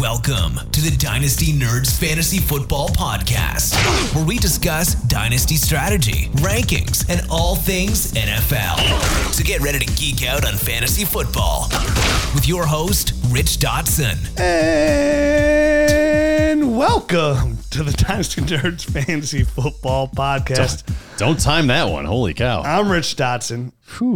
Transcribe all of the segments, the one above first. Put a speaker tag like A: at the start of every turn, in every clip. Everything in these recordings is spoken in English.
A: Welcome to the Dynasty Nerds Fantasy Football Podcast, where we discuss dynasty strategy, rankings, and all things NFL. So get ready to geek out on fantasy football with your host, Rich Dotson.
B: And welcome to the Dynasty Nerds Fantasy Football Podcast.
C: Don't time that one. Holy cow.
B: I'm Rich Dotson.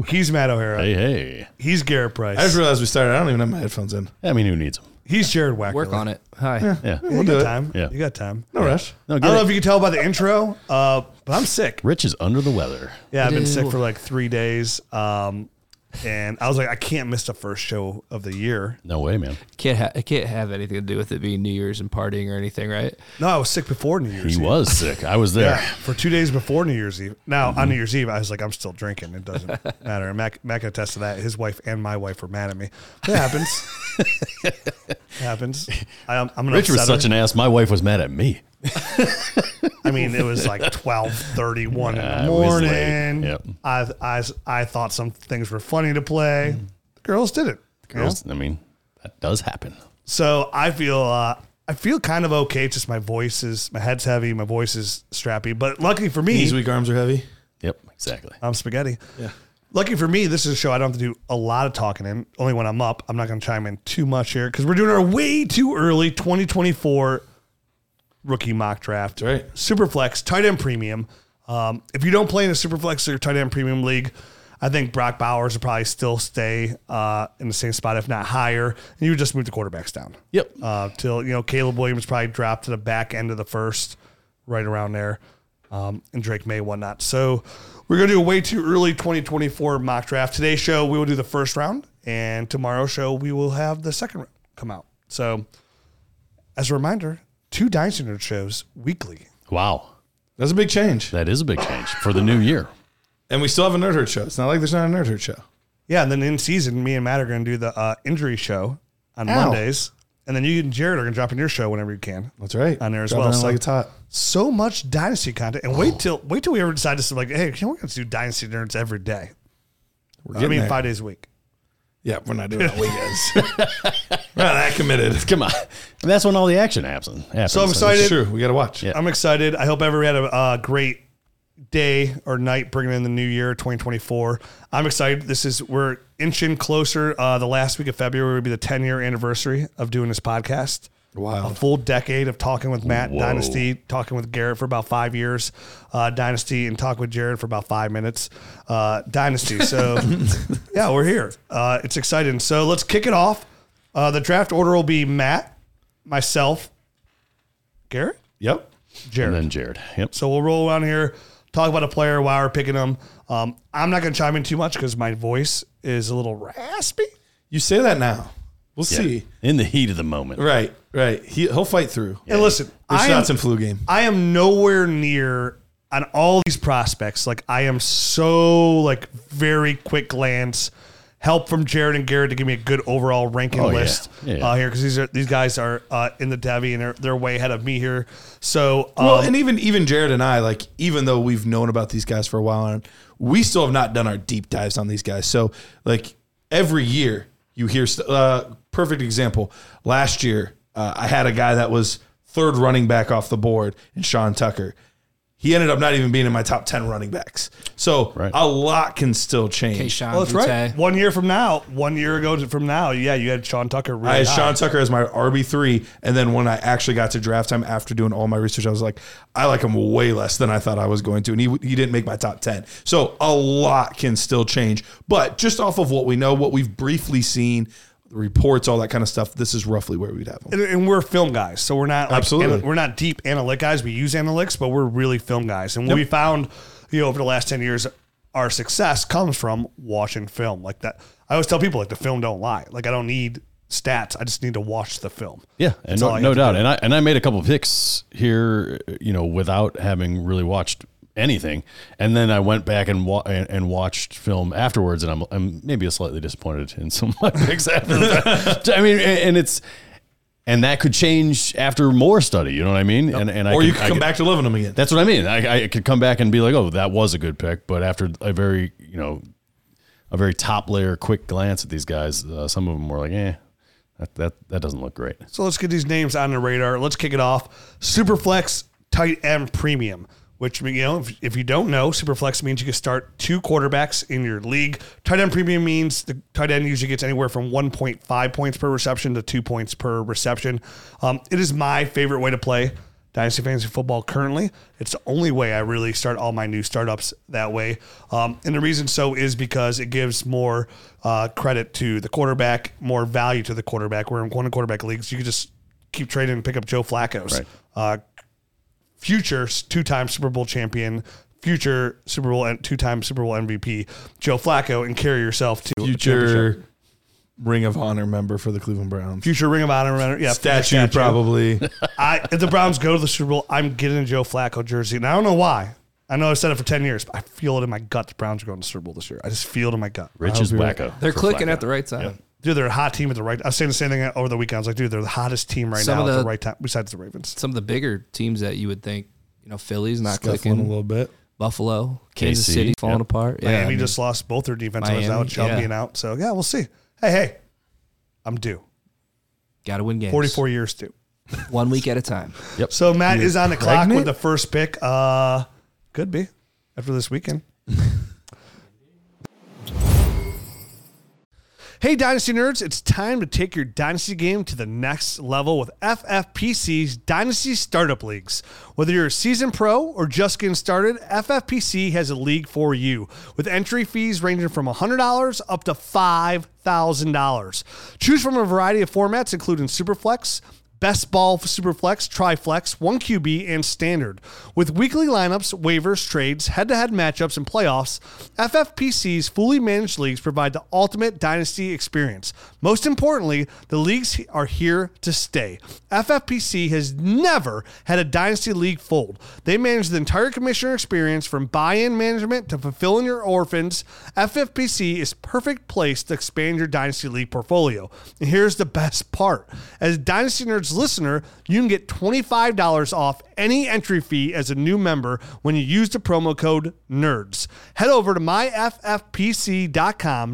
B: He's Matt O'Hara.
C: Hey, hey.
B: He's Garret Price.
D: I just realized we started. I don't even have my headphones in.
C: I mean, who needs them?
B: He's Jared Wacker.
E: Work on it. Hi.
C: Yeah.
B: You
D: We'll
B: got
D: do it.
B: time.
C: Yeah.
B: You got time.
D: No rush.
C: No,
B: I
C: get
B: don't know
C: it.
B: if you can tell by the intro, uh, but I'm sick.
C: Rich is under the weather.
B: Yeah, I've been sick for like three days. Um, and I was like, I can't miss the first show of the year.
C: No way, man.
E: Can't ha- it can't have anything to do with it being New Year's and partying or anything, right?
B: No, I was sick before New Year's
C: He
B: Eve.
C: was sick. I was there.
B: Yeah, for two days before New Year's Eve. Now on mm-hmm. New Year's Eve, I was like, I'm still drinking. It doesn't matter. And Mac, Mac can attest to that. His wife and my wife were mad at me. It happens. it happens. I, am I'm gonna
C: Rich was such
B: her.
C: an ass. My wife was mad at me.
B: I mean, it was like twelve thirty one
C: Yeah,
B: in the morning.
C: Yep.
B: I, I I thought some things were funny to play. The girls did it. you know?
C: Girls, I mean, that does happen.
B: So I feel uh, I feel kind of okay. Just my voice is my head's heavy, my voice is strappy. But luckily for me,
D: Knees weak, arms are heavy.
C: Yep, exactly.
B: I'm spaghetti.
D: Yeah.
B: Lucky for me, this is a show I don't have to do a lot of talking in. Only when I'm up. I'm not going to chime in too much here because we're doing our way too early 2024 rookie mock draft.
D: Right.
B: Superflex, tight end premium. Um, if you don't play in a Superflex or tight end premium league, I think Brock Bowers will probably still stay uh, in the same spot, if not higher. And you would just move the quarterbacks down.
C: Yep.
B: Uh, till you know Caleb Williams probably dropped to the back end of the first, right around there, um, and Drake Maye whatnot. So we're gonna do a way too early 2024 mock draft. Today's show we will do the first round, and tomorrow's show we will have the second round come out. So as a reminder, two Dynasty Nerd shows weekly.
C: Wow.
D: That's a big change.
C: That is a big change for the new year.
D: And we still have a Nerd Herd show. It's not like there's not a Nerd Herd show.
B: Yeah, and then in season, me and Matt are gonna do the uh, injury show on
D: Ow.
B: Mondays, and then you and Jared are gonna drop in your show whenever you can.
D: That's right.
B: On there as
D: Drop
B: well,
D: it
B: so-
D: like it's hot.
B: so much dynasty content and wait till wait till we ever decide to say like hey you know, we're going to do dynasty nerds every day
D: We're
B: i
D: getting
B: mean
D: there.
B: five days a week
D: Yeah, we're not doing it on weekends. we're not that committed.
C: Come on. And that's when all the action happens. happens.
B: So I'm excited.
D: It's true. We got to watch.
C: Yeah.
B: i'm excited i hope everyone had a uh, great day or night bringing in the new year 2024 i'm excited this is we're inching closer uh, the last week of february will be the 10 year anniversary of doing this podcast
D: Wow.
B: a full decade of talking with Matt
C: Whoa.
B: Dynasty, talking with Garret for about five years, uh, Dynasty, and talk with Jared for about five minutes, uh, Dynasty. So, yeah, we're here. Uh, it's exciting. So let's kick it off. Uh, the draft order will be Matt, myself, Garret,
D: Yep.
B: Jared.
C: And then Jared. Yep.
B: So we'll roll around here, talk about a player while we're picking them. Um, I'm not going to chime in too much because my voice is a little raspy.
D: You say that now. We'll
C: Yeah.
D: see.
C: In the heat of the moment.
D: Right. Right. He, he'll fight through.
B: And listen,
D: There's
B: I am,
D: shots and flu game.
B: I am nowhere near on all these prospects. Like I am so like very quick glance. Help from Jared and Garret to give me a good overall ranking
C: Oh,
B: list
C: Yeah, yeah.
B: Uh, here because these are these guys are uh, in the devy and they're they're way ahead of me here. So um,
D: Well, and even even Jared and I, like, even though we've known about these guys for a while, and we still have not done our deep dives on these guys. So, like, every year you hear. st- Uh, perfect example. Last year, uh, I had a guy that was third running back off the board, in Sean Tucker. He ended up not even being in my top ten running backs. So
C: Right.
D: a lot can still change.
E: Kayshawn
B: well, that's right.
E: Butte.
B: One year from now, one year ago from now, yeah, you had Sean Tucker. Really
D: I had
B: high.
D: Sean Tucker as my RB three, and then when I actually got to draft time after doing all my research, I was like, I like him way less than I thought I was going to, and he he didn't make my top ten. So a lot can still change, but just off of what we know, what we've briefly seen, the reports, all that kind of stuff, this is roughly where we'd have him.
B: and, and we're film guys, so we're not like,
D: Absolutely.
B: ana- we're not deep analytic guys. We use analytics, but we're really film guys. And what we found, you know, over the last ten years, our success comes from watching film like that. I always tell people like the film don't lie. Like I don't need stats. I just need to watch the film.
C: Yeah, and
B: That's all
C: no, no doubt.
B: do.
C: And I and I made a couple picks here, you know, without having really watched anything. And then I went back and wa- and, and watched film afterwards, and I'm I'm maybe a slightly disappointed in some of my picks after that. I mean, and and it's and that could change after more study. You know what I mean? And and I
D: or you
C: could-
D: could
C: I
D: come
C: could-
D: back to loving them again.
C: That's what I mean. I, I could come back and be like, oh, that was a good pick. But after a very, you know, a very top layer quick glance at these guys, uh, some of them were like, eh, That that, that doesn't look great.
B: So let's get these names on the radar. Let's kick it off. Superflex tight end premium, which you know, if, if you don't know, Superflex means you can start two quarterbacks in your league. Tight end premium means the tight end usually gets anywhere from 1.5 points per reception to two points per reception. Um, it is my favorite way to play. Dynasty Fantasy Football currently. It's the only way I really start all my new startups that way. Um, and the reason so is because it gives more uh, credit to the quarterback, more value to the quarterback. Where in one quarterback leagues, you can just keep trading and pick up Joe Flacco's.
C: Right.
B: Uh, future two time Super Bowl champion, future Super Bowl and two time Super Bowl MVP, Joe Flacco, and carry yourself to.
D: Future Ring of Honor member for the Cleveland Browns.
B: Future Ring of Honor, member, yeah, future
D: statue, probably.
B: I if the Browns go to the Super Bowl, I'm getting a Joe Flacco jersey, and I don't know why. I know I've said it for ten years, but I feel it in my gut. The Browns are going to the Super Bowl this year. I just feel it in my gut.
C: Rich is wacko.
E: They're clicking
C: Flacco.
E: at the right time.
B: Dude, they're a hot team at the right. I was saying the same thing over the weekend. I was like, dude, they're the hottest team right
E: Some
B: now
E: of
B: at the
E: the-
B: right time, besides the Ravens.
E: Some of the bigger teams that you would think, you know, Philly's not
D: Scuffling a little bit.
E: Buffalo, Kansas
C: KC,
E: City falling
C: yep.
E: apart. Yeah,
B: Miami
E: I mean,
B: just lost both their defensive ends
E: Miami,
B: out, Chubb
E: yeah.
B: being out. So yeah, we'll see. Hey, hey, I'm due.
E: gotta win games.
B: 44 years due.
E: one week at a time. Yep.
B: So Matt is on the clock
D: pregnant?
B: with the first pick. Uh, could be after this weekend. hey, Dynasty nerds! It's time to take your Dynasty game to the next level with FFPC's Dynasty Startup Leagues. Whether you're a seasoned pro or just getting started, FFPC has a league for you with entry fees ranging from $100 up to $5,000. Choose from a variety of formats, including Superflex. Best Ball super Superflex, Triflex, 1QB, and Standard. With weekly lineups, waivers, trades, head to head matchups, and playoffs, FFPC's fully managed leagues provide the ultimate dynasty experience. Most importantly, the leagues are here to stay. FFPC has never had a dynasty league fold. They manage the entire commissioner experience from buy in management to fulfilling your orphans. FFPC is perfect place to expand your dynasty league portfolio. And here's the best part. As Dynasty Nerds listener, you can get $25 off any entry fee as a new member when you use the promo code NERDS. Head over to myffpc.com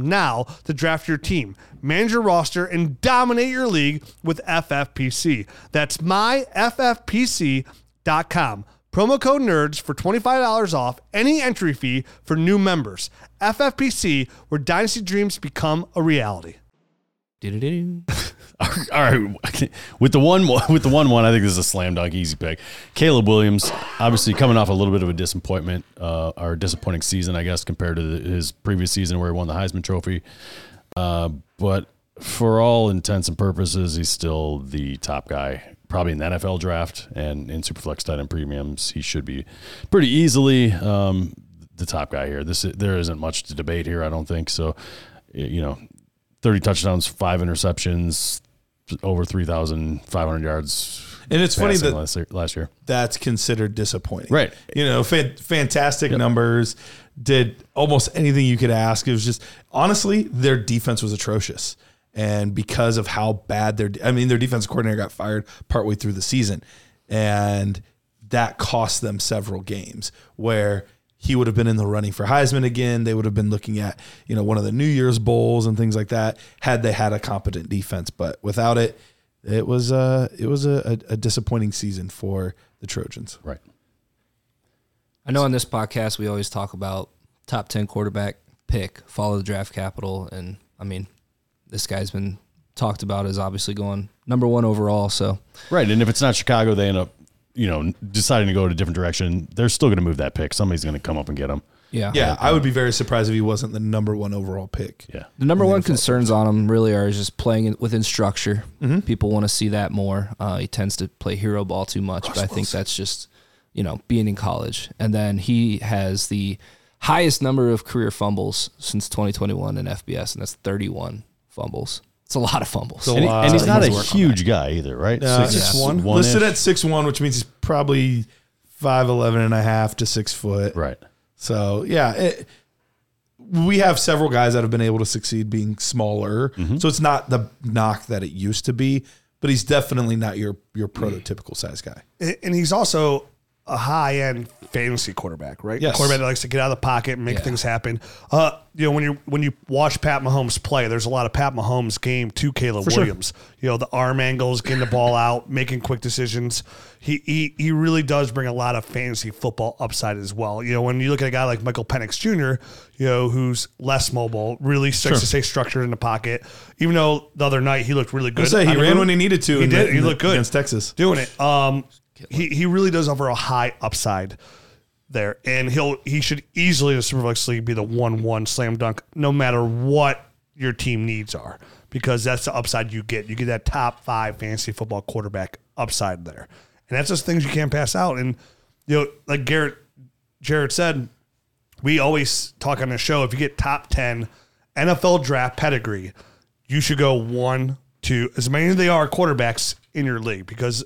B: now to draft your team, manage your roster, and dominate your league with FFPC. That's myffpc.com. Promo code NERDS for $25 off any entry fee for new members. FFPC, where dynasty dreams become a reality.
C: All right, with the one with the one one, I think this is a slam dunk, easy pick. Caleb Williams, obviously coming off a little bit of a disappointment uh, or disappointing season, I guess, compared to the, his previous season where he won the Heisman Trophy. Uh, but for all intents and purposes, he's still the top guy, probably in the NFL draft and in Superflex tight end premiums. He should be pretty easily um, the top guy here. This there isn't much to debate here, I don't think. So, you know, 30 touchdowns, five interceptions, over 3,500 yards.
D: And it's funny that
C: last year, last year.
D: that's considered disappointing.
C: Right.
D: You know, fan, fantastic numbers, did almost anything you could ask. It was just, honestly, their defense was atrocious. And because of how bad their, I mean, their defense coordinator got fired partway through the season. And that cost them several games where he would have been in the running for Heisman again. They would have been looking at, you know, one of the New Year's bowls and things like that had they had a competent defense. But without it, it was a it was a, a, a disappointing season for the Trojans.
C: Right.
E: I know on this podcast we always talk about top ten quarterback pick, follow the draft capital, and I mean, this guy's been talked about as obviously going number one overall. So
C: Right. And if it's not Chicago, they end up, you know, deciding to go in a different direction. They're still going to move that pick. Somebody's going to come up and get him.
E: yeah,
D: Yeah, I would be very surprised if he wasn't the number one overall pick.
C: Yeah.
E: The number one concerns on him really are just playing in, within structure.
D: Mm-hmm.
E: People want to see that more. Uh, he tends to play hero ball too much, but I think that's just you know being in college. And then he has the highest number of career fumbles since 2021 in FBS, and that's 31 fumbles. It's a lot of fumbles.
C: And, he- and he's not a
E: Needs to work on
C: huge guy either, right?
D: Uh,
C: Six-
B: six one.
C: one-ish?
D: Listed at six one, which means he's probably 5'11 and a half to six foot.
C: Right.
D: So yeah, it, we have several guys that have been able to succeed being smaller.
C: Mm-hmm.
D: So it's not the knock that it used to be, but he's definitely not your your prototypical size guy.
B: and he's also a high end fantasy quarterback, right?
D: Yes.
B: Quarterback that likes to get out of the pocket and make
E: Yeah.
B: things happen. Uh, you know, when you when you watch Pat Mahomes play, there's a lot of Pat Mahomes game to Caleb
D: sure.
B: Williams. You know, the arm angles, getting the ball out, making quick decisions. He, he he really does bring a lot of fantasy football upside as well. You know, when you look at a guy like Michael Penix Jr., you know, who's less mobile, really starts
D: Sure.
B: to stay structured in the pocket. Even though the other night he looked really good.
D: I say he ran when he needed to.
B: He did.
D: the-
B: he looked good
D: against Texas.
B: doing it. Um, he he really does offer a high upside there, and he'll he should easily in the Superflex League be the one one slam dunk, no matter what your team needs are, because that's the upside you get. You get that top five fantasy football quarterback upside there, and that's just things you can't pass out. And you know, like Garret Jared said, we always talk on the show. If you get top ten NFL draft pedigree, you should go one, two, as many as they are quarterbacks in your league because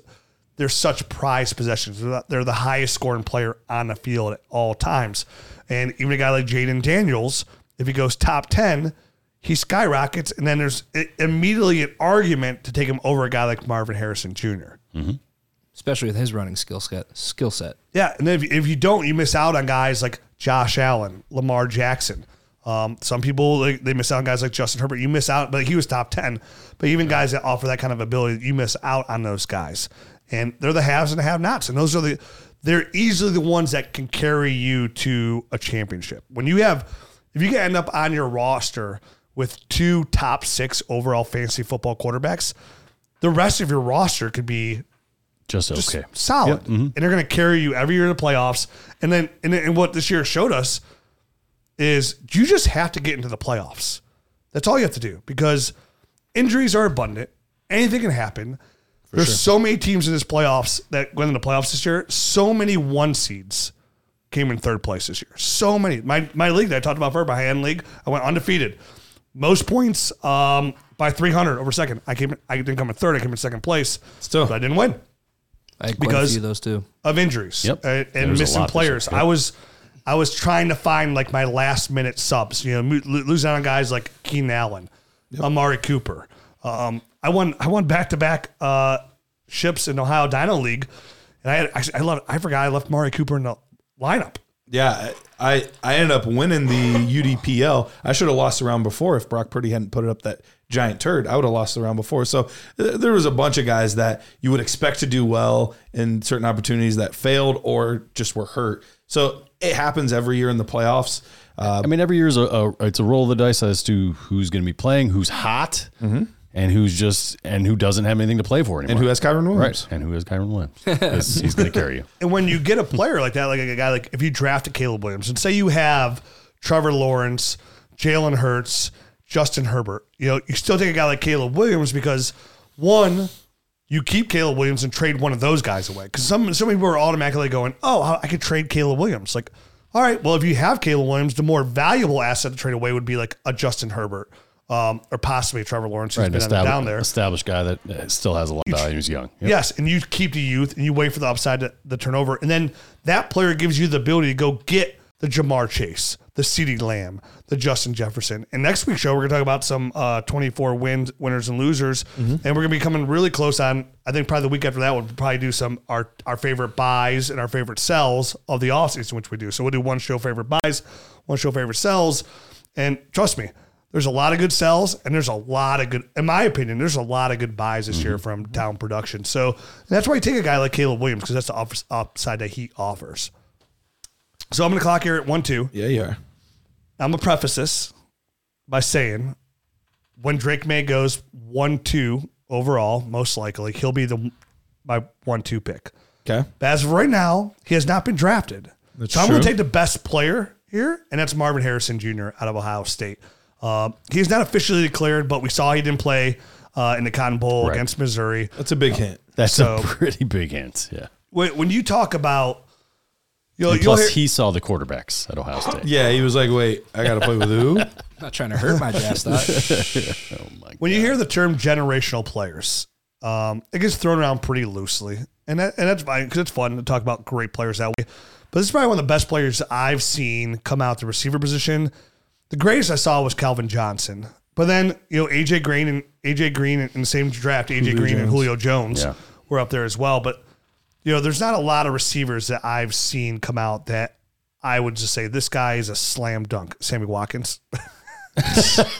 B: they're such prized possessions. They're the, they're the highest scoring player on the field at all times. And even a guy like Jayden Daniels, if he goes top 10, he skyrockets. And then there's immediately an argument to take him over a guy like Marvin Harrison Jr.
E: especially with his running skill set. Skill set.
B: Yeah, and if, if you don't, you miss out on guys like Josh Allen, Lamar Jackson. Um, some people like, they miss out on guys like Justin Herbert. You miss out, but he was top ten. But even guys that offer that kind of ability, you miss out on those guys. And they're the haves and the have-nots, and those are the they're easily the ones that can carry you to a championship. When you have, if you can end up on your roster with two top six overall fantasy football quarterbacks, the rest of your roster could be
C: Just
B: just
C: okay.
B: solid, mm-hmm. and they're going to carry you every year in the playoffs. And then, and, and what this year showed us is you just have to get into the playoffs. That's all you have to do because injuries are abundant. Anything can happen. There's so many teams in this playoffs that went into the playoffs this year. So many one seeds came in third place this year. So many. My my league that I talked about for my hand league, I went undefeated. Most points um, by 300 over second. I came. I didn't come in third. I came in second place.
D: Still.
B: but I didn't win
E: I
B: Because-
E: a few of those too.
B: of injuries
C: Yep.
B: and, and missing
C: lot this year.
B: players.
C: Yep.
B: I was I was trying to find like my last minute subs. You know, losing out on guys like Keenan Allen, Amari Cooper. Um, I won I won back to back ships in Ohio Dino League, and I had, actually I love I forgot I left Amari Cooper in the lineup.
D: Yeah, I I ended up winning the UDPL. I should have lost the round before if Brock Purdy hadn't put it up that giant turd. I would have lost the round before. So uh, there was a bunch of guys that you would expect to do well in certain opportunities that failed or just were hurt. So it happens every year in the playoffs. Uh,
C: I mean, every year is a, a it's a roll of the dice as to who's going to be playing, who's hot, and who's just and who doesn't have anything to play for anymore,
D: and who has Kyren Williams?
C: right, and who has Kyren Williams. 'Cause he's going to carry you.
B: And when you get a player like that, like a guy like if you draft a Caleb Williams and say you have Trevor Lawrence, Jalen Hurts, Justin Herbert, you know, you still take a guy like Caleb Williams because one, you keep Caleb Williams and trade one of those guys away. Because some so many people are automatically going, Oh, I could trade Caleb Williams. Like, all right, well, if you have Caleb Williams, the more valuable asset to trade away would be like a Justin Herbert. Um, or possibly Trevor Lawrence who's
C: Right,
B: been down there.
C: established guy that uh, still has a lot of value. He's young. Yep.
B: Yes, and you keep the youth and you wait for the upside to the turnover, and then that player gives you the ability to go get the Ja'Marr Chase, the CeeDee Lamb, the Justin Jefferson. And next week's show, we're gonna talk about some uh, 24 wins, winners and losers, and we're gonna be coming really close on. I think probably the week after that, we'll probably do some our our favorite buys and our favorite sells of the offseason, which we do. So we'll do one show favorite buys, one show favorite sells, and trust me. There's a lot of good sells, and there's a lot of good, in my opinion, there's a lot of good buys this year mm-hmm. from down production. So that's why you take a guy like Caleb Williams because that's the ups- upside that he offers. So I'm going to clock here at one two.
D: Yeah, you are.
B: I'm gonna preface this by saying when Drake Maye goes one two overall, most likely he'll be the my one two pick.
D: Okay.
B: But as of right now, he has not been drafted.
D: That's
B: so I'm going to
D: true.
B: take the best player here, and that's Marvin Harrison Jr. out of Ohio State. Um, he's not officially declared, but we saw he didn't play uh, in the Cotton Bowl
C: Right.
B: against Missouri.
D: That's a big hint.
C: That's
B: So-
C: a pretty big hint. Yeah.
B: When, when you talk about, you'll,
C: And
B: you'll
C: plus,
B: hear,
C: he saw the quarterbacks at Ohio State.
D: Yeah, he was like, wait, I got to play with who?
E: Not trying to hurt my draft stock.
C: Oh my
B: when you hear the term generational players, um, it gets thrown around pretty loosely, and that, and that's fine because it's fun to talk about great players that way. But this is probably one of the best players I've seen come out the receiver position. The greatest I saw was Calvin Johnson, but then you know AJ Green and AJ Green in the same draft, AJ Green and Julio Jones
C: Yeah.
B: were up there as well. But you know, there's not a lot of receivers that I've seen come out that I would just say this guy is a slam dunk. Sammy Watkins.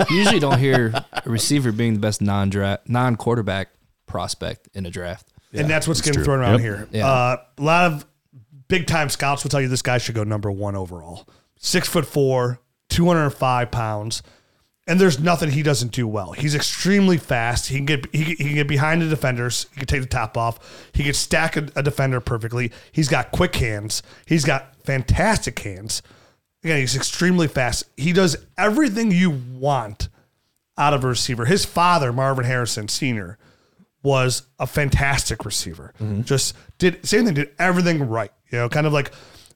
E: You usually don't hear a receiver being the best non draft non quarterback prospect in a draft.
B: and that's what's getting
C: true.
B: thrown around
C: Yep.
B: here.
E: Yeah.
B: Uh, a lot of big time scouts will tell you this guy should go number one overall. Six foot four, 205 pounds. And there's nothing he doesn't do well. He's extremely fast. He can get he, can- he can get behind the defenders. He can take the top off. He can stack a, a defender perfectly. He's got quick hands. He's got fantastic hands. Again, he's extremely fast. He does everything you want out of a receiver. His father, Marvin Harrison Sr., was a fantastic receiver. Mm-hmm. Just did same thing, did everything right. You know, kind of like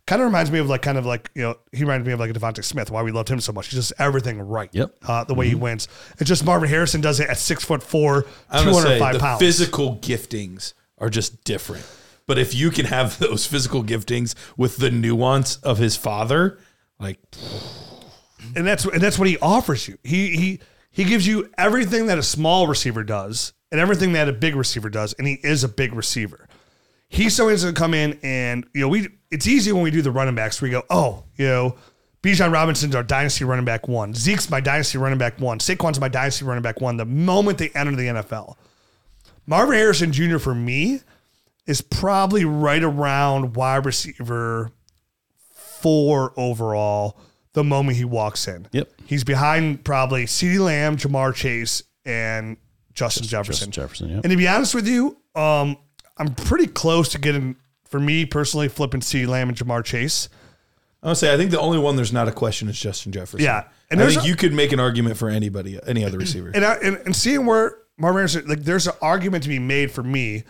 B: kind of reminds me of like kind of like, you know, he reminds me of like a DeVonta Smith, why we loved him so much. He does everything right.
C: Yep.
B: Uh, the way he wins. It's just Marvin Harrison does it at six foot four,
D: I'm
B: two
D: say the
B: pounds.
D: physical giftings are just different. But if you can have those physical giftings with the nuance of his father, like
B: and that's and that's what he offers you. He he he gives you everything that a small receiver does and everything that a big receiver does, and he is a big receiver. He's someone who's gonna come in and you know we. It's easy when we do the running backs. We go, oh, you know, Bijan Robinson's our dynasty running back one. Zeke's my dynasty running back one. Saquon's my dynasty running back one. The moment they enter the NFL, Marvin Harrison Jr. for me is probably right around wide receiver four overall the moment he walks in.
C: Yep.
B: He's behind probably CeeDee Lamb, Ja'Marr Chase, and Justin Jefferson.
C: Justin Jefferson, yep.
B: And to be honest with you, um, I'm pretty close to getting, for me personally, flipping CeeDee Lamb and Ja'Marr Chase.
D: I would say, I think the only one there's not a question is Justin Jefferson.
B: Yeah.
D: and I think
B: a-
D: you could make an argument for anybody, any other receiver.
B: And, I, and, and seeing where Marvin Harrison, like, there's an argument to be made for me.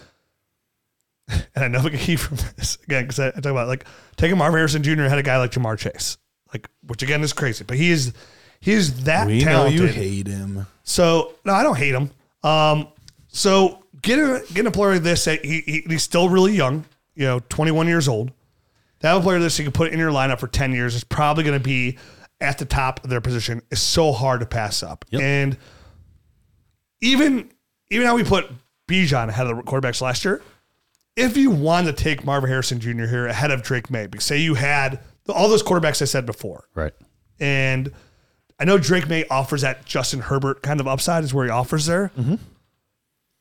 B: And I know we can keep from this again because I, I talk about like taking Marvin Harrison Jr. of a guy like Ja'Marr Chase, like which again is crazy, but he is he is that
D: we know you hate him.
B: So no, I don't hate him. Um, so getting getting a player like this, that he, he he's still really young, you know, 21 years old. To have a player like this you can put in your lineup for 10 years is probably going to be at the top of their position. Is so hard to pass up,
C: Yep.
B: and even even how we put Bijan ahead of the quarterbacks last year. If you wanted to take Marvin Harrison Jr. here ahead of Drake Maye, because say you had all those quarterbacks I said before,
C: Right.
B: and I know Drake Maye offers that Justin Herbert kind of upside is where he offers there. Mm-hmm.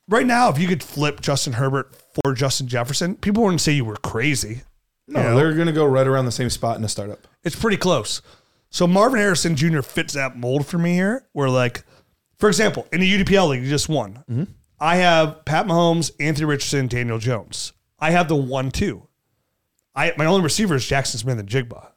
B: Right now, if you could flip Justin Herbert for Justin Jefferson, people wouldn't say you were crazy.
D: No,
B: You know?
D: they're going to go right around the same spot in a startup.
B: It's pretty close. So Marvin Harrison Jr. fits that mold for me here. Where like, for example, in the UDPL league, you just won. Mm-hmm. I have Pat Mahomes, Anthony Richardson, Daniel Jones. I have the one two. I my only receiver is Jaxon Smith-Njigba.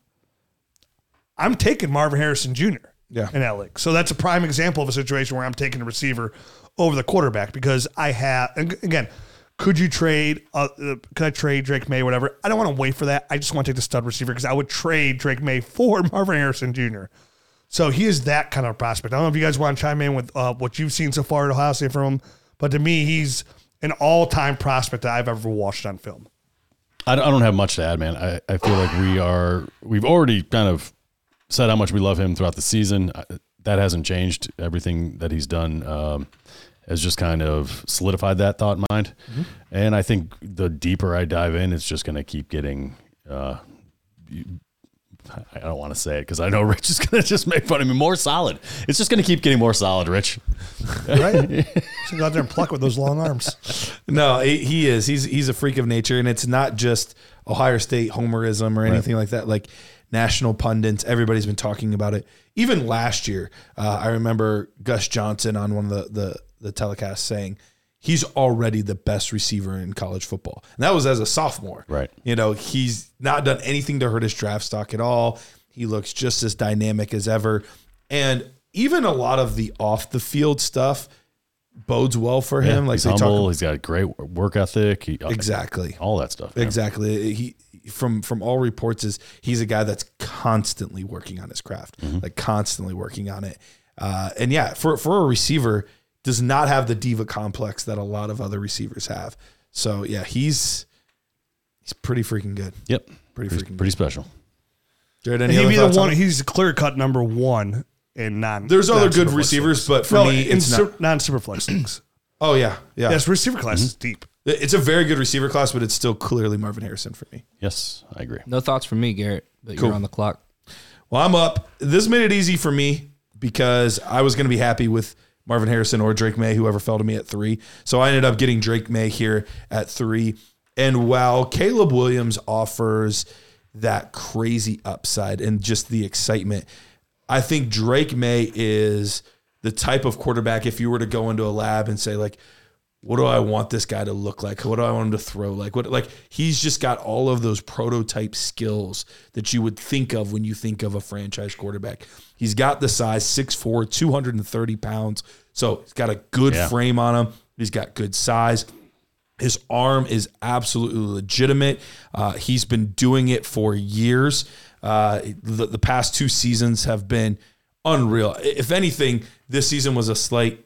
B: I'm taking Marvin Harrison Jr.
D: Yeah.
B: in that league. So that's a prime example of a situation where I'm taking a receiver over the quarterback because I have again. Could you trade? Uh, uh, could I trade Drake Maye? Whatever. I don't want to wait for that. I just want to take the stud receiver because I would trade Drake Maye for Marvin Harrison Jr. So he is that kind of prospect. I don't know if you guys want to chime in with uh, what you've seen so far at Ohio State from him, but to me, he's an all-time prospect that I've ever watched on film.
C: I don't, have much to add, man. I, I feel like we are we've already kind of said how much we love him throughout the season. That hasn't changed. Everything that he's done um, has just kind of solidified that thought in mind. And I think the deeper I dive in, it's just going to keep getting. Uh, I don't want to say it because I know Rich is going to just make fun of me. More solid. It's just going to keep getting more solid, Rich.
B: Right? so go out there and pluck with those long arms.
D: No, he he is. He's he's a freak of nature, and it's not just Ohio State homerism or anything like that. Like national pundits, everybody's been talking about it. Even last year, uh, I remember Gus Johnson on one of the the the telecast saying he's already the best receiver in college football, and that was as a sophomore.
C: Right.
D: You know, he's not done anything to hurt his draft stock at all. He looks just as dynamic as ever, and even a lot of the off the field stuff bodes well for him. like
C: he's
D: they talk
C: humble. he's got a great work ethic. He,
D: Exactly.
C: All that stuff. man.
D: Exactly. He from from all reports is he's a guy that's constantly working on his craft, like constantly working on it. Uh, and yeah, for for a receiver, does not have the diva complex that a lot of other receivers have. So yeah, he's he's pretty freaking good.
C: Yep.
D: Pretty
C: Pretty,
D: freaking
C: pretty special.
D: Jared,
B: And
D: any
B: he'd
D: other
B: be the
D: thoughts on
B: one. He's clear cut number one in non.
D: There's other
B: non-super
D: good receivers,
B: leagues.
D: but for
B: No,
D: me, it's not.
B: non-super flex leagues.
D: Oh yeah, yeah.
B: Yes, receiver class is mm-hmm. deep.
D: it's a very good receiver class, but it's still clearly Marvin Harrison for me.
C: Yes, I agree.
E: No thoughts from me, Garret, but
D: Cool.
E: you're on the clock.
D: Well, I'm up. This made it easy for me because I was going to be happy with Marvin Harrison or Drake Maye, whoever fell to me at three. So I ended up getting Drake Maye here at three. And while Caleb Williams offers that crazy upside and just the excitement, I think Drake Maye is the type of quarterback, if you were to go into a lab and say, like, what do I want this guy to look like? What do I want him to throw like? What like he's just got all of those prototype skills that you would think of when you think of a franchise quarterback. He's got the size 6'4, 230 pounds. So he's got a good
C: Yeah.
D: frame on him. He's got good size. His arm is absolutely legitimate. Uh, he's been doing it for years. Uh, the, the past two seasons have been unreal. If anything, this season was a slight,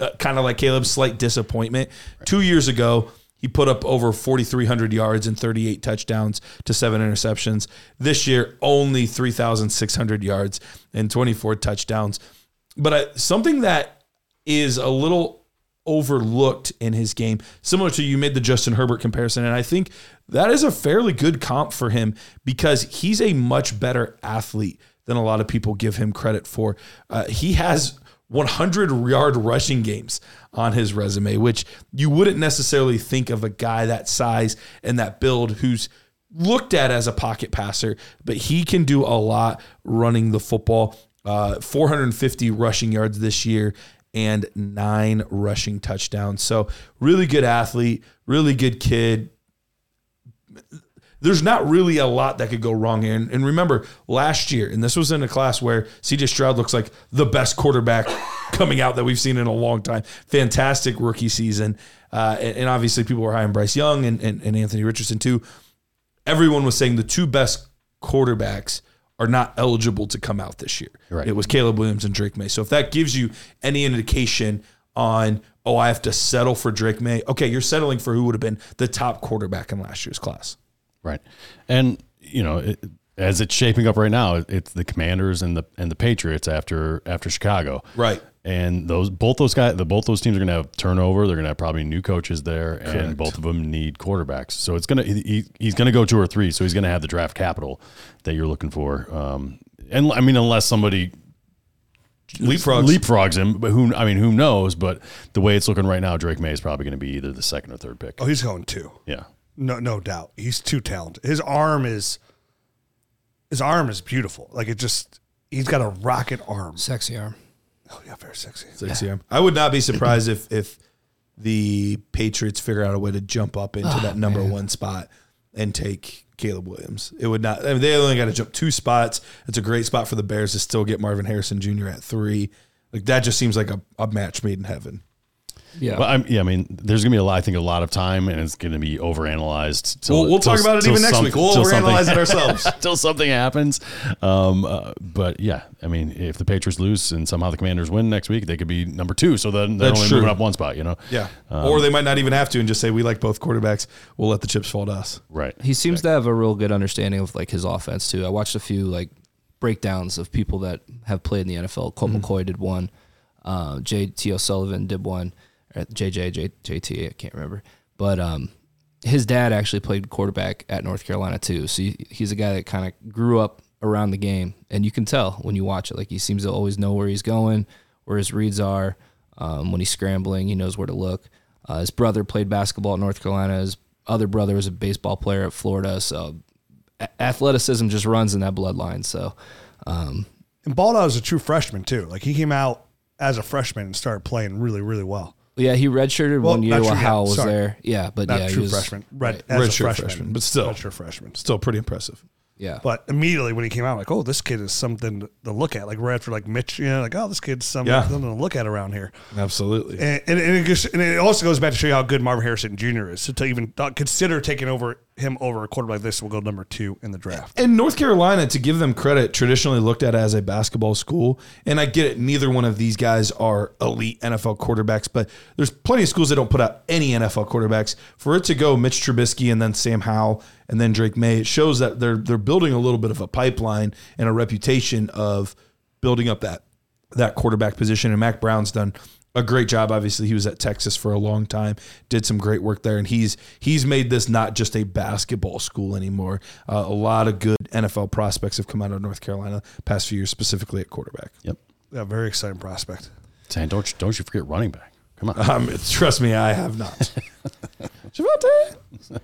D: uh, kind of like Caleb's slight disappointment. Two years ago, he put up over 4,300 yards and 38 touchdowns to seven interceptions. This year, only 3,600 yards and 24 touchdowns. But I, something that is a little overlooked in his game, similar to you made the Justin Herbert comparison. And I think that is a fairly good comp for him because he's a much better athlete than a lot of people give him credit for. Uh, he has 100 yard rushing games on his resume, which you wouldn't necessarily think of a guy that size and that build who's looked at as a pocket passer, but he can do a lot running the football. Uh, 450 rushing yards this year and nine rushing touchdowns. So, really good athlete, really good kid. There's not really a lot that could go wrong here. And, and remember, last year, and this was in a class where CJ Stroud looks like the best quarterback coming out that we've seen in a long time. Fantastic rookie season. Uh, and, and obviously, people were high on Bryce Young and, and, and Anthony Richardson, too everyone was saying the two best quarterbacks are not eligible to come out this year.
C: Right.
D: It was Caleb Williams and Drake Maye. So if that gives you any indication on, oh, I have to settle for Drake Maye, okay, you're settling for who would have been the top quarterback in last year's class.
C: Right. And you know, it, as it's shaping up right now, it's the Commanders and the and the Patriots after after Chicago.
D: Right.
C: And those both those guys, the both those teams are going to have turnover. They're going to have probably new coaches there, and both of them need quarterbacks. So it's gonna he, he's going to go two or three. So he's going to have the draft capital that you're looking for. Um, and I mean, unless somebody
D: Leapfrogs.
C: leapfrogs him, but who I mean, who knows? But the way it's looking right now, Drake Maye is probably going to be either the second or third pick.
B: Oh, he's going two.
C: Yeah.
B: No, no doubt. He's too talented. His arm is, his arm is beautiful. Like it just, he's got a rocket arm.
E: Sexy arm.
B: Oh yeah, very sexy.
D: Six year. I would not be surprised if if the Patriots figure out a way to jump up into ah, that number one spot and take Caleb Williams. It would not. I mean, they only got to jump two spots. It's a great spot for the Bears to still get Marvin Harrison Jr. at three. Like that just seems like a, a match made in heaven.
E: Yeah.
C: But I'm, yeah, I mean, there's gonna be a lot. I think a lot of time, and it's gonna be overanalyzed. till-
D: We'll- we'll
C: till-
D: talk about it even next week. We'll
C: till
D: overanalyze it ourselves.
C: Until something happens. Um, uh, but yeah, I mean, if the Patriots lose and somehow the Commanders win next week, they could be number two. So then they're
D: That's
C: only
D: true.
C: moving up one spot. You know.
D: Yeah. or they might not even have to and just say we like both quarterbacks. We'll let the chips fall to us.
C: Right.
E: He seems to have a real good understanding of like his offense too. I watched a few like breakdowns of people that have played in the NFL. Colt McCoy did one. Uh, J.T. O'Sullivan did one. JJ, J, JT, I can't remember. But um, his dad actually played quarterback at North Carolina too. So he, he's a guy that kind of grew up around the game, and you can tell when you watch it. Like he seems to always know where he's going, where his reads are. Um, when he's scrambling, he knows where to look. Uh, his brother played basketball at North Carolina. His other brother was a baseball player at Florida. So a- athleticism just runs in that bloodline. So um,
B: And balled is a true freshman too. Like he came out as a freshman and started playing really, really well.
E: Yeah, he redshirted
B: Well,
E: one year while
B: true, yeah,
E: Howell was
B: sorry.
E: there. Yeah, but
B: Not
E: yeah, he
B: true
E: was-
B: freshman. Red,
E: right.
D: Redshirt
B: freshman,
D: freshman, but still.
B: redshirt freshman.
D: Still pretty impressive.
E: Yeah,
B: But immediately when he came out, like, oh, this kid is something to- to look at. Like right after like Mitch, you know, like, oh, this kid's some,
D: Yeah.
B: something to look at around here.
D: Absolutely.
B: And, and, and, it just, and it also goes back to show you how good Marvin Harrison Jr. is. So to even not consider taking over him over a quarterback like this, will go number two in the draft.
D: And North Carolina, to give them credit, traditionally looked at as a basketball school. And I get it, neither one of these guys are elite NFL quarterbacks, but there's plenty of schools that don't put out any NFL quarterbacks. For it to go Mitch Trubisky and then Sam Howell and then Drake Maye, it shows that they're they're building a little bit of a pipeline and a reputation of building up that that quarterback position. And Mack Brown's done a great job. Obviously, he was at Texas for a long time, did some great work there, and he's he's made this not just a basketball school anymore. Uh, a lot of good NFL prospects have come out of North Carolina past few years, specifically at quarterback.
C: Yep.
B: Yeah, very exciting prospect.
C: Saying don't you, don't you forget running back. Come on.
D: Um, trust me, I have not. Javante.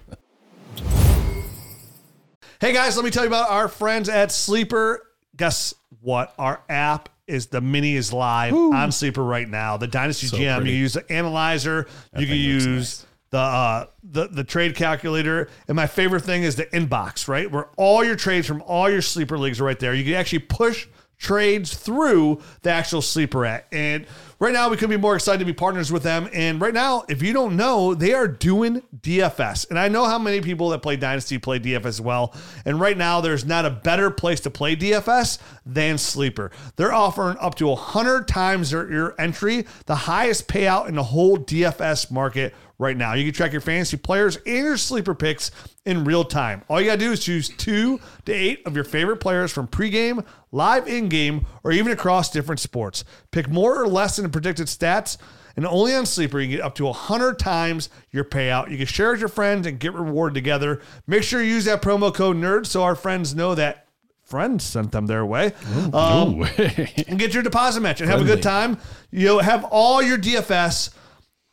B: Hey guys, let me tell you about our friends at Sleeper. Guess what? Our app is the mini is live on Sleeper right now. The Dynasty GM.
D: pretty.
B: You use the analyzer. you can use the uh, the the trade calculator. And my favorite thing is the inbox, right? Where all your trades from all your sleeper leagues are right there. You can actually push trades through the actual sleeper at. And right now we couldn't be more excited to be partners with them. And right now, if you don't know, they are doing DFS. And I know how many people that play Dynasty play DFS as well. And right now there's not a better place to play DFS than Sleeper. They're offering up to 100 times their, your entry, the highest payout in the whole DFS market right now. You can track your fantasy players and your sleeper picks in real time. All you got to do is choose two to eight of your favorite players from pregame, live in game, or even across different sports. Pick more or less than the predicted stats. And only on Sleeper, you can get up to 100 times your payout. You can share with your friends and get rewarded together. Make sure you use that promo code NERD so our friends know that friends sent them their way. Um,
C: Ooh.
B: and get your deposit match and have a good time. You'll have all your DFS,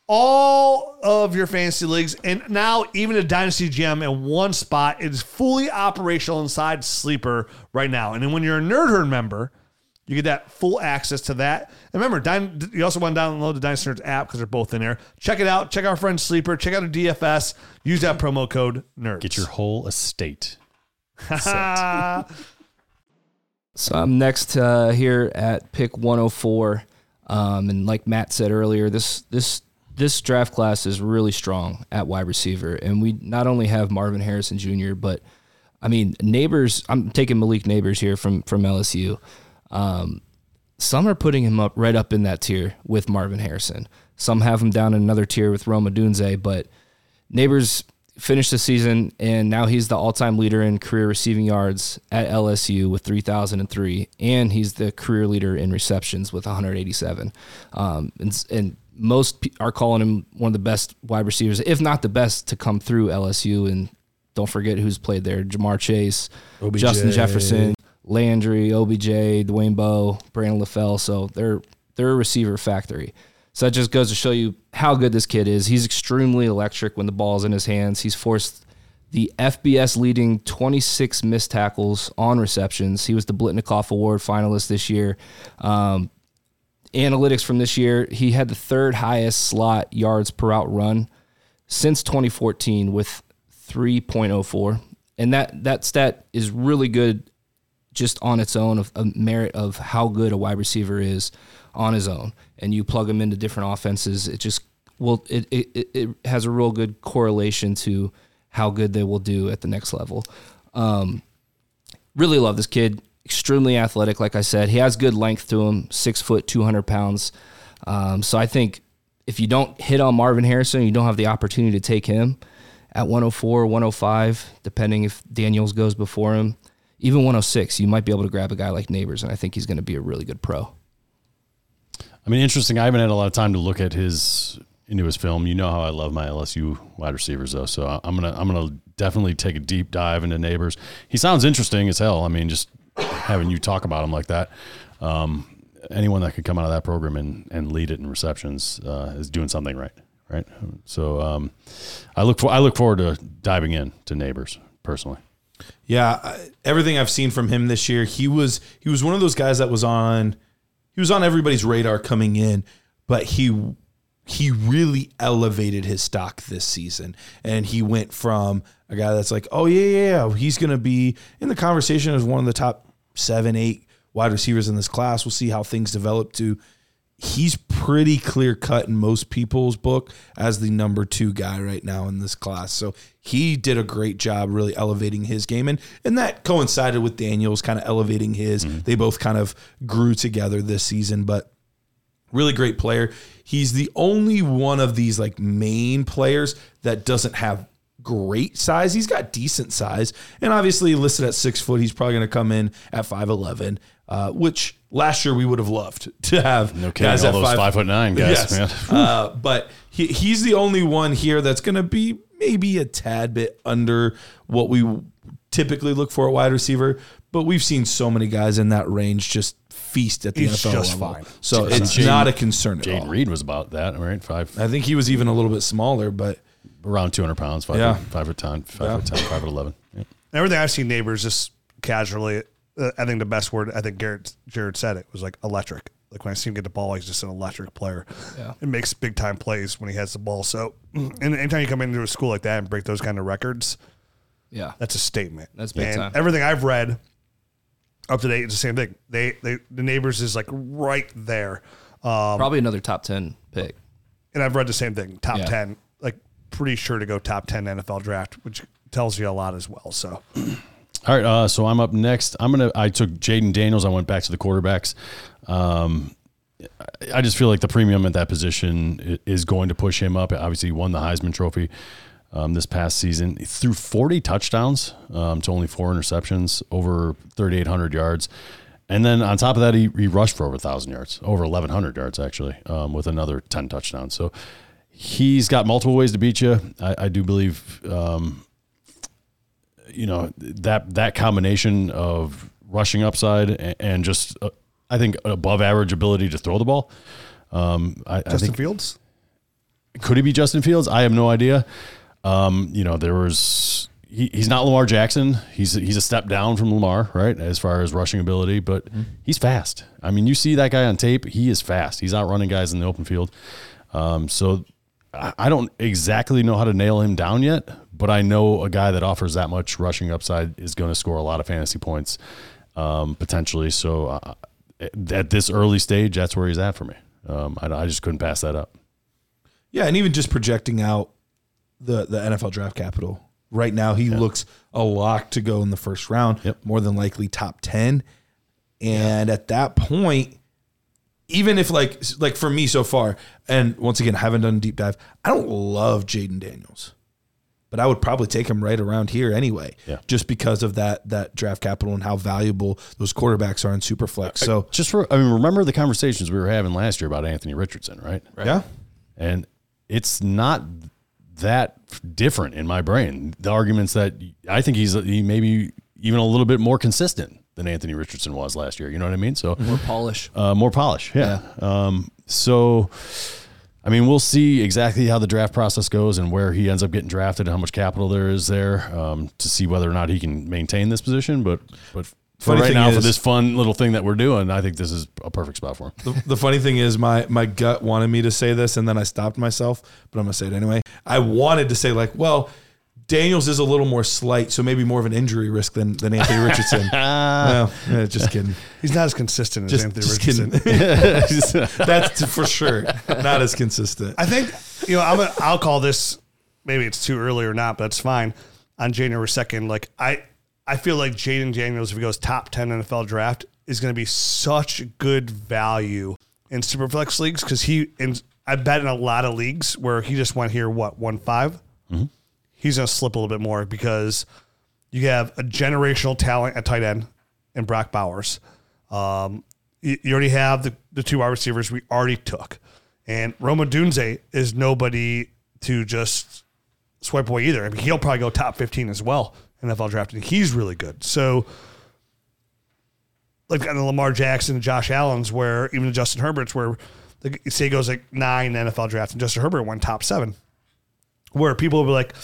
B: all of your fantasy leagues, and now even a Dynasty GM in one spot. It is fully operational inside Sleeper right now. And then when you're a Nerd Herd member, you get that full access to that. And remember, Dyn- you also want to download the Dynasty Nerds app because they're both in there. Check it out. Check out our friend Sleeper. Check out a DFS. Use that promo code NERDS.
C: Get your whole estate.
E: So I'm next uh, here at pick 104, um, and like Matt said earlier, this this this draft class is really strong at wide receiver, and we not only have Marvin Harrison Jr., but I mean Nabers. I'm taking Malik Nabers here from from LSU. Um, some are putting him up right up in that tier with Marvin Harrison. Some have him down in another tier with Rome Odunze, but Nabers finished the season, and now he's the all-time leader in career receiving yards at LSU with 3,003, and he's the career leader in receptions with 187. Um, and, and most are calling him one of the best wide receivers, if not the best, to come through LSU. And don't forget who's played there: Ja'Marr Chase,
D: OBJ.
E: Justin Jefferson, Landry, OBJ, Dwayne Bowe, Brandon LaFell. So they're they're a receiver factory. So that just goes to show you how good this kid is. He's extremely electric when the ball's in his hands. He's forced the FBS leading 26 missed tackles on receptions. He was the Biletnikoff Award finalist this year. Um, analytics from this year, he had the third highest slot yards per route run since 2014 with 3.04. And that, that stat is really good just on its own of a merit of how good a wide receiver is on his own. And you plug him into different offenses, it just will it, it, it- has a real good correlation to how good they will do at the next level. Um, really love this kid. Extremely athletic, like I said. He has good length to him, six foot, two hundred pounds. Um, so I think if you don't hit on Marvin Harrison, you don't have the opportunity to take him at 104, 105, depending if Daniels goes before him. Even 106, you might be able to grab a guy like Nabers, and I think he's going to be a really good pro.
C: I mean, interesting. I haven't had a lot of time to look at his into his film. You know how I love my LSU wide receivers, though. So I'm gonna I'm gonna definitely take a deep dive into Nabers. He sounds interesting as hell. I mean, just having you talk about him like that. Um, anyone that could come out of that program and, and lead it in receptions uh, is doing something right, right? So um, I look for I look forward to diving in to Nabers personally.
D: Yeah, everything I've seen from him this year, he was he was one of those guys that was on he was on everybody's radar coming in, but he he really elevated his stock this season, and he went from a guy that's like, oh yeah, yeah, yeah he's going to be in the conversation as one of the top seven, eight wide receivers in this class. We'll see how things develop. To he's pretty clear cut in most people's book as the number two guy right now in this class. So he did a great job really elevating his game. And and that coincided with Daniels kind of elevating his. Mm-hmm. They both kind of grew together this season, but really great player. He's the only one of these like main players that doesn't have great size. He's got decent size, and obviously listed at six foot. He's probably going to come in at five eleven, uh, which last year we would have loved to have
C: No kidding.
D: guys
C: All
D: at
C: those
D: five,
C: five foot nine guys, man.
D: uh, but he, he's the only one here that's going to be maybe a tad bit under what we typically look for a wide receiver. But we've seen so many guys in that range just feast at the
B: He's
D: NFL
B: just
D: level.
B: fine.
D: So it's
C: Jayden-
D: not a concern at Jayden.
C: Reed was about that, right? Five
D: I think he was even a little bit smaller, but
C: around two hundred pounds, five
D: Yeah.
C: foot, five foot ten, five
D: Yeah.
C: foot ten, five foot eleven. Yeah.
B: Everything I've seen Nabers just casually. Uh, I think the best word I think Garret Jared said it was like electric. Like when I see him get the ball, he's just an electric player.
E: Yeah.
B: It makes big time plays when he has the ball. So, and anytime you come into a school like that and break those kind of records,
E: Yeah.
B: that's a statement.
E: That's big
B: and
E: time.
B: Everything I've read up to date is the same thing. They, they, the Nabers is like right there. Um,
E: Probably another top 10 pick.
B: and I've read the same thing. Top
E: Yeah.
B: ten, like pretty sure to go top ten NFL draft, which tells you a lot as well. So,
C: All right, uh, so I'm up next. I'm gonna. I took Jayden Daniels. I went back to the quarterbacks. Um, I just feel like the premium at that position is going to push him up. Obviously, he won the Heisman Trophy um, this past season. He threw 40 touchdowns um, to only four interceptions, over 3,800 yards, and then on top of that, he, he rushed for over 1,000 yards, over 1,100 yards actually, um, with another 10 touchdowns. So he's got multiple ways to beat you. I, I do believe. Um, you know that that combination of rushing upside and, and just uh, I think above average ability to throw the ball. Um, I, I
B: Justin
C: think
B: Fields,
C: could he be Justin Fields? I have no idea. Um, you know, there was he, he's not Lamar Jackson. He's he's a step down from Lamar, right, as far as rushing ability, but he's fast. I mean, you see that guy on tape; he is fast. He's outrunning guys in the open field. Um, so I don't exactly know how to nail him down yet, but I know a guy that offers that much rushing upside is going to score a lot of fantasy points um, potentially. So uh, at this early stage, that's where he's at for me. Um, I, I just couldn't pass that up.
D: Yeah, and even just projecting out the the NFL draft capital right now, he looks a lock to go in the first round.
C: Yep.
D: More than likely top ten, and at that point, even if like like for me so far, and once again, I haven't done a deep dive. I don't love Jayden Daniels, but I would probably take him right around here anyway.
C: Yeah.
D: just because of that that draft capital and how valuable those quarterbacks are in Superflex. So
C: just for, I mean, remember the conversations we were having last year about Anthony Richardson, right?
D: yeah,
C: And it's not that different in my brain. The arguments that I think he's he maybe even a little bit more consistent than Anthony Richardson was last year. You know what I mean? So
E: More polish.
C: uh, more polish. Yeah. Um, so, I mean, we'll see exactly how the draft process goes and where he ends up getting drafted and how much capital there is there um, to see whether or not he can maintain this position. But, but for
D: Funny
C: right now, for this fun little thing that we're doing, I think this is a perfect spot for him.
D: The, the funny thing is, my my gut wanted me to say this, and then I stopped myself. But I'm gonna say it anyway. I wanted to say like, well, Daniels is a little more slight, so maybe more of an injury risk than than Anthony Richardson. no, eh, just kidding.
B: he's not as consistent as Anthony
D: just
B: Richardson.
D: That's for sure not as consistent.
B: I think you know I'm. Gonna, I'll call this. Maybe it's too early or not, but it's fine. On January second, like I, I feel like Jayden Daniels, if he goes top ten NFL draft, is going to be such good value in superflex leagues because he. And I bet in a lot of leagues where he just went here, what one He's going to slip a little bit more because you have a generational talent at tight end in Brock Bowers. Um, you, already have the, the two wide receivers we already took. And Rome Odunze is nobody to just swipe away either. I mean, he'll probably go top 15 as well in NFL draft. And he's really good. So, like on the Lamar Jackson and Josh Allen's, where even Justin Herbert's, where the, say goes like nine NFL drafts and Justin Herbert went top seven, where people will be like,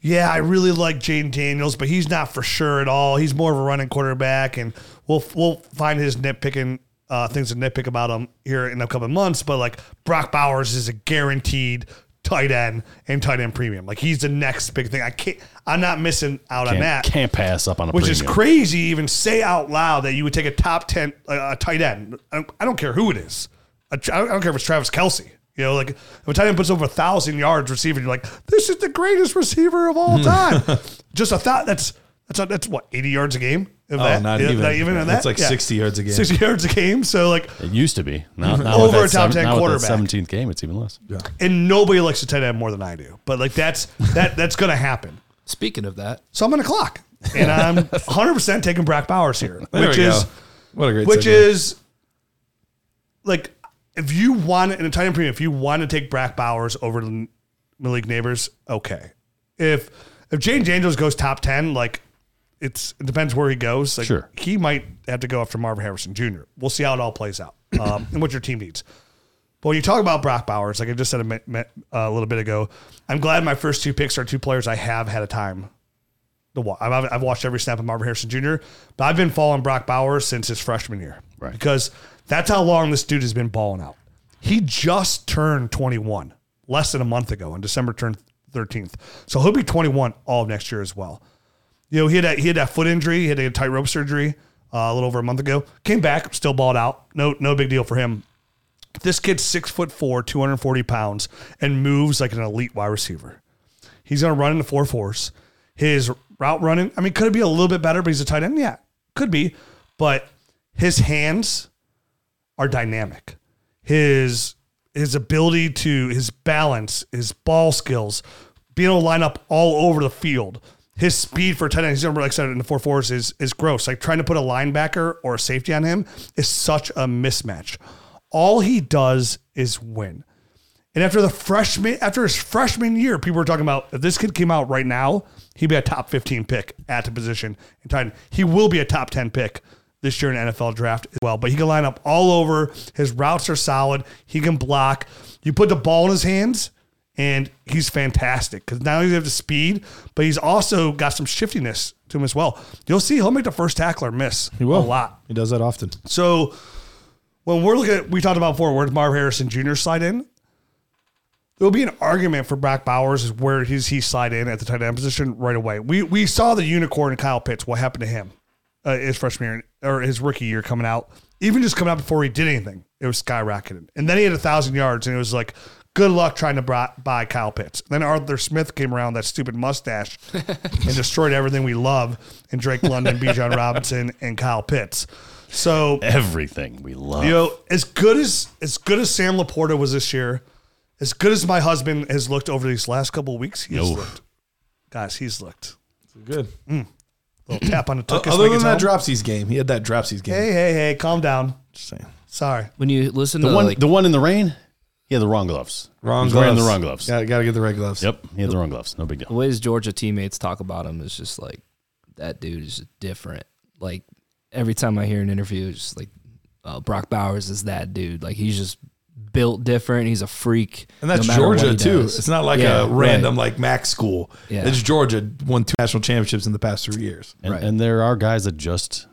B: yeah, I really like Jayden Daniels, but he's not for sure at all. He's more of a running quarterback, and we'll we'll find his nitpicking uh, things to nitpick about him here in the coming months. But like Brock Bowers is a guaranteed tight end and tight end premium. Like he's the next big thing. I can't. I'm not missing out on
C: Can't,
B: that.
C: can't pass up on a
B: Which is crazy. Even say out loud that you would take a top ten uh, a tight end. I don't, I don't care who it is. I don't care if it's Travis Kelce. You know, like if a tight end puts over a thousand yards receiving, you're like, this is the greatest receiver of all hmm. time. Just a thought. That's that's that's what eighty yards a game. If
D: Oh,
B: that-
D: not
B: if
D: even.
B: that even in
D: It's
B: that?
D: like 60 yards a game.
B: Sixty yards a game. So like,
C: It used to be. Now, now
B: Over
C: with
B: a top
C: that
B: 10
C: now
B: quarterback.
C: 17th game, it's even less. Yeah.
B: and nobody likes a tight end more than I do. But like that's that that's gonna happen.
E: Speaking of that,
B: So I'm gonna clock, and I'm 100 percent taking Brock Bowers here,
D: There
B: which
D: we
B: is
D: go. What a great
B: which
D: segue.
B: is like if you want in a tight premium, if you want to take Brock Bowers over to Malik Nabers, okay. If if Jayden Daniels goes top ten, like it's it depends where he goes. Like,
C: Sure.
B: he might have to go after Marvin Harrison Jr. We'll see how it all plays out um, and what your team needs. But when you talk about Brock Bowers, like I just said a, a little bit ago, I'm glad my first two picks are two players I have had a time watch. I've, I've watched every snap of Marvin Harrison Jr., but I've been following Brock Bowers since his freshman year.
C: Right.
B: Because that's how long this dude has been balling out. He just turned 21 less than a month ago on December turned 13th. So he'll be 21 all of next year as well. You know, he had that, he had that foot injury, he had a tightrope surgery uh, a little over a month ago. Came back, still balled out. No, no big deal for him. This kid's six foot four, 240 pounds, and moves like an elite wide receiver. He's going to run in the four fours. His route running, I mean, could it be a little bit better, but he's a tight end? Yeah, could be. But his hands are dynamic. His his ability to his balance, his ball skills, being able to line up all over the field. His speed for tight end, he's number like I said in the four fours is is gross. Like trying to put a linebacker or a safety on him is such a mismatch. All he does is win. And after the freshman, after his freshman year, people were talking about if this kid came out right now, he'd be a top 15 pick at the position in tight end. He will be a top 10 pick this year in NFL draft as well. But he can line up all over. His routes are solid. He can block. You put the ball in his hands, and he's fantastic because not only now he have the speed, but he's also got some shiftiness to him as well. You'll see he'll make the first tackler miss
D: He will
B: a lot.
D: He does that often.
B: So when we're looking at, we talked about before, where does Marv Harrison Jr. slide in? There'll be an argument for Brock Bowers is where does he slide in at the tight end position right away. We we saw the unicorn in Kyle Pitts. What happened to him? Uh, his freshman year or his rookie year coming out, even just coming out before he did anything, it was skyrocketing. And then he had a thousand yards, and it was like, good luck trying to bri- buy Kyle Pitts. then Arthur Smith came around that stupid mustache and destroyed everything we love in Drake London, Bijan Robinson, and Kyle Pitts. So
C: Everything we love.
B: you know, as good as as good as Sam LaPorta was this year, as good as my husband has looked over these last couple of weeks, he's
C: No.
B: looked. Guys, he's looked.
D: Good.
B: Little tap on the tuchus.
D: Other
B: make
D: than
B: it
D: that
B: home.
D: dropsies game, he had that dropsies game.
B: Hey, hey, hey, calm down.
D: Just saying.
B: Sorry.
E: When you listen
C: the
E: to
C: one,
E: like
C: the one in the rain, he had the wrong gloves.
D: Wrong
C: he was
D: gloves.
C: wearing the wrong gloves.
D: Got, got to get the red gloves.
C: Yep, he had the wrong gloves. No big
E: the
C: deal.
E: ways Georgia teammates talk about him is just like that dude is just different. Like every time I hear an interview, it's just like uh, Brock Bowers is that dude. Like he's just built different. He's a freak,
D: And that's
E: no
D: Georgia too.
E: does.
D: It's not like
E: Yeah,
D: a
E: right.
D: random like Mac school.
E: Yeah.
D: It's Georgia won two national championships in the past three years.
C: And,
E: Right.
C: and there are guys that just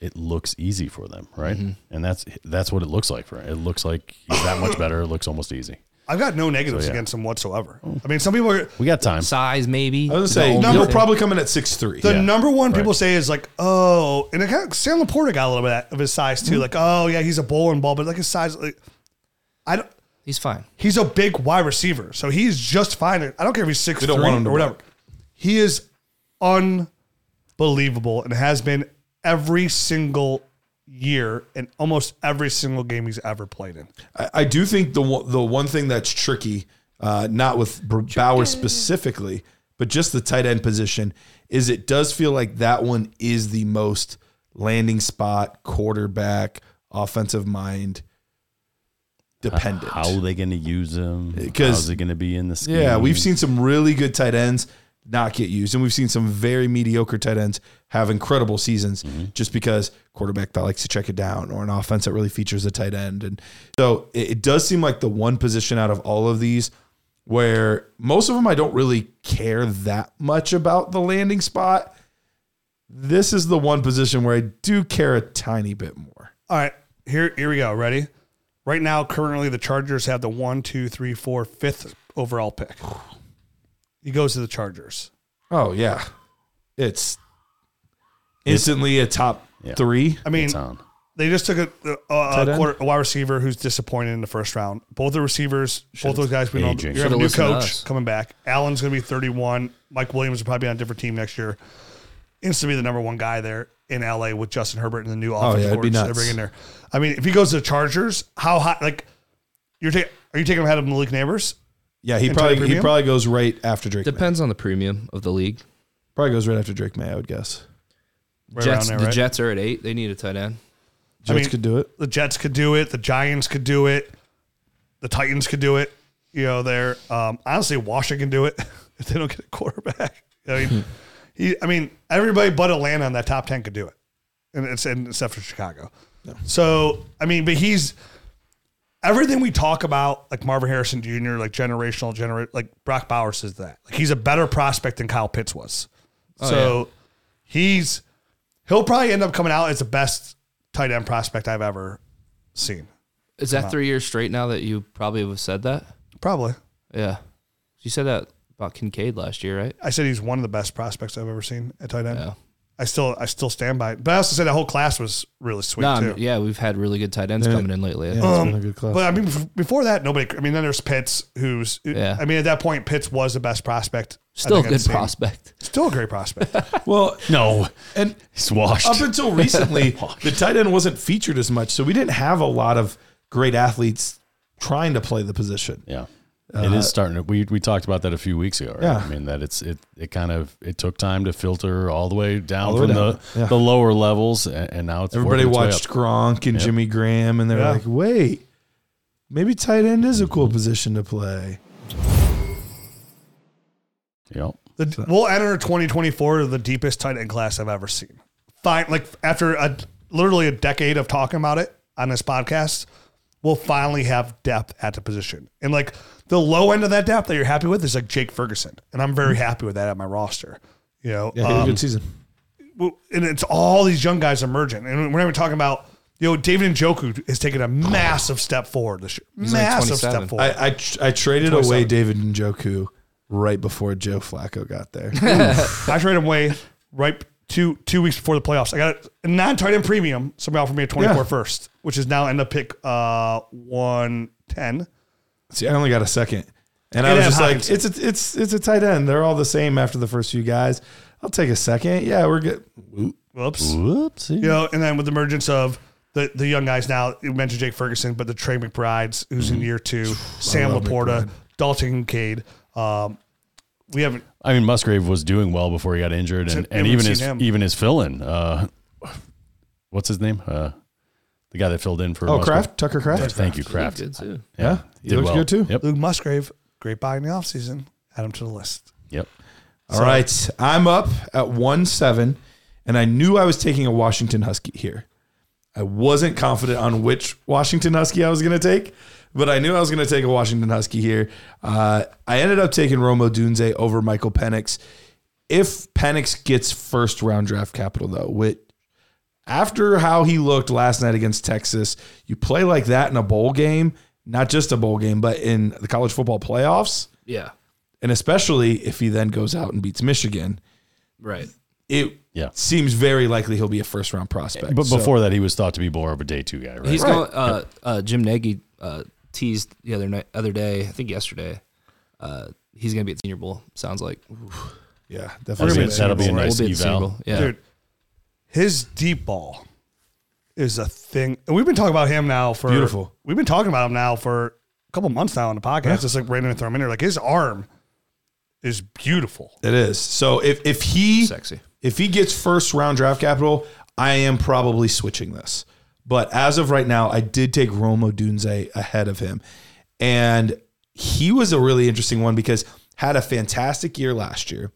C: it looks easy for them, right?
B: Mm-hmm.
C: And that's that's what it looks like for him. It looks like he's that much better. It looks almost easy.
B: I've got no negatives
C: So, yeah.
B: against him whatsoever. I mean, some people are.
C: We got time.
E: size maybe.
D: I was gonna say
E: only
D: he'll
E: thing.
D: probably come in at six three.
B: The
C: Yeah.
B: number one people say is like, oh, and it kind of, Sam LaPorta got a little bit of his size too. Like, oh yeah, he's a bowling ball, but like his size, like, I don't.
E: He's fine.
B: He's a big wide receiver, so he's just fine. I don't care if he's six
D: They don't
B: three
D: want him
B: or whatever.
D: block.
B: He is unbelievable and has been every single year in almost every single game he's ever played in.
D: I, I do think the one, the one thing that's tricky, uh, not with Br- Bauer specifically, but just the tight end position, is it does feel like that one is the most landing spot, quarterback, offensive mind dependent.
C: How are they going to use him?
D: 'Cause-
C: How's he going to be in the scheme?
D: Yeah, we've seen some really good tight ends not get used, and we've seen some very mediocre tight ends have incredible seasons mm-hmm. just because quarterback that likes to check it down or an offense that really features a tight end. And so it, it does seem like the one position out of all of these where most of them I don't really care that much about the landing spot. This is the one position where I do care a tiny bit more.
B: All right, here here we go. Ready? Right now, currently the Chargers have the one, two, three, four, fifth overall pick. He goes to the Chargers.
D: Oh yeah, it's instantly a top
C: Yeah.
D: three.
B: I mean,
C: It's on.
B: they just took a, a,
D: Tight
B: a,
D: end?
B: quarter, a wide receiver who's disappointed in the first round. Both the receivers, both those guys, we know
C: Aging.
B: you have a new
E: Should've listened to
B: coach coming back. Allen's going to be 31. Mike Williams will probably be on a different team next year. Instantly the number one guy there in LA with Justin Herbert and the new offensive
D: Oh, yeah,
B: coordinator they
D: nuts.
B: bring in there. I mean, if he goes to the Chargers, how high? Like, you're taking? Are you taking him ahead of Malik Nabers?
D: Yeah, he probably he probably goes right after Drake. Maye.
E: Depends on the premium of the league.
D: Probably goes right after Drake Maye, I would guess.
B: Right
E: Jets,
B: there,
E: the
B: right?
E: Jets are at eight. They need a tight end.
D: Jets could do it.
B: The Jets could do it. The Giants could do it. The Titans could do it. You know, there. Um, honestly, Washington can do it if they don't get a quarterback. I mean, he. I mean, everybody but Atlanta in that top ten could do it, and it's and except for Chicago. So I mean, but he's everything we talk about, like Marvin Harrison Jr., like generational, gener like Brock Bowers says that. Like he's a better prospect than Kyle Pitts was. Oh, so he's he'll probably end up coming out as the best tight end prospect I've ever seen.
E: Is that three years straight now that you probably have said that?
B: Probably.
E: Yeah. You said that about Kincaid last year, right?
B: I said he's one of the best prospects I've ever seen at tight end.
E: Yeah.
B: I still I still stand by it. But I also said the whole class was really sweet
E: No,
B: too.
E: I'm- yeah, we've had really good tight ends
D: Yeah.
E: coming in lately.
D: Yeah, it's
B: Um,
D: been a good class.
B: But I mean, before that, nobody. I mean, then there's Pitts, who's.
E: Yeah.
B: I mean, at that point, Pitts was the best prospect.
E: Still a
B: think I'd
E: good prospect.
B: Still a great prospect.
D: well,
C: No,
D: and
C: he's washed.
D: up until recently, the tight end wasn't featured as much, so we didn't have a lot of great athletes trying to play the position.
C: Yeah. It is uh, starting to we we talked about that a few weeks ago, right?
D: Yeah.
C: I mean that it's it it kind of it took time to filter all the way down
D: the way
C: from
D: down.
C: the
D: Yeah.
C: the lower levels and, and now it's
D: Everybody watched Gronk and
C: Yep.
D: Jimmy Graham, and they're
B: Yeah.
D: like, "Wait, maybe tight end is a cool position to play."
C: up.
B: The, we'll enter 2024 the deepest tight end class I've ever seen. Fine, like after a literally a decade of talking about it on this podcast, we'll finally have depth at the position. And like the low end of that depth that you're happy with is like Jake Ferguson, and I'm very happy with that at my roster. You know,
D: Yeah, he a
B: um,
D: good season.
B: and it's all these young guys emerging. And we're not even talking about, you know, David Njoku has taken a massive step forward this year.
E: like
B: massive
E: 27.
B: step forward.
D: I I, tr- I traded away David Njoku right before Joe Flacco got there.
B: I traded him away right two two weeks before the playoffs. I got a non tight end premium. Somebody offered me a 24
D: Yeah.
B: first, which is now end up pick uh 110.
D: See, I only got a second, and I was just like, "It's a, it's it's a tight end. They're all the same after the first few guys. I'll take a second. Yeah, we're good.
B: Whoops.
C: Whoopsie.
B: You know, and then with the emergence of the, the young guys now, you mentioned Jake Ferguson, but the Trey McBrides, who's in year two, Sam LaPorta,
D: McBride.
B: Dalton Kincaid. Um, we haven't
C: I mean Musgrave was doing well before he got injured and, and even his
B: him.
C: even his fill in. Uh what's his name? Uh the guy that filled in for
D: Oh,
C: Musgrave.
D: Kraft, Tucker Kraft.
C: Thank you, Kraft.
E: Good too.
D: Yeah, he looks good too.
C: Yep.
B: Luke Musgrave, great buy in the offseason. Add him to the list.
C: Yep.
D: All right, I'm up at one seven, and I knew I was taking a Washington Husky here. I wasn't confident on which Washington Husky I was going to take, but I knew I was going to take a Washington Husky here. Uh, I ended up taking Rome Odunze over Michael Penix. If Penix gets first round draft capital, though, which after how he looked last night against Texas, you play like that in a bowl game, not just a bowl game, but in the college football playoffs,
E: Yeah.
D: and especially if he then goes out and beats Michigan,
E: Right.
D: it
C: Yeah.
D: seems very likely he'll be a first round prospect.
C: But
D: So-
C: before that he was thought to be more of a day two guy, right?
E: He's
D: Right.
E: going. Uh, uh, Jim Nagy uh, teased the other night, other day. I think yesterday. Uh, he's going to be at Senior Bowl. Sounds like
D: yeah,
C: that'll
D: definitely.
C: be, that'll be a nice
E: we'll be at Senior
C: eval.
E: Bowl. Yeah.
B: Dude, his deep ball is a thing. And we've been talking about him now for
D: Beautiful.
B: We've been talking about him now for a couple months now on the podcast. Just like randomly throw him in there. Like his arm is beautiful.
D: It is. So if if he
E: Sexy.
D: if he gets first round draft capital, I am probably switching this. But as of right now, I did take Rome Odunze ahead of him. And he was a really interesting one because had a fantastic year last year.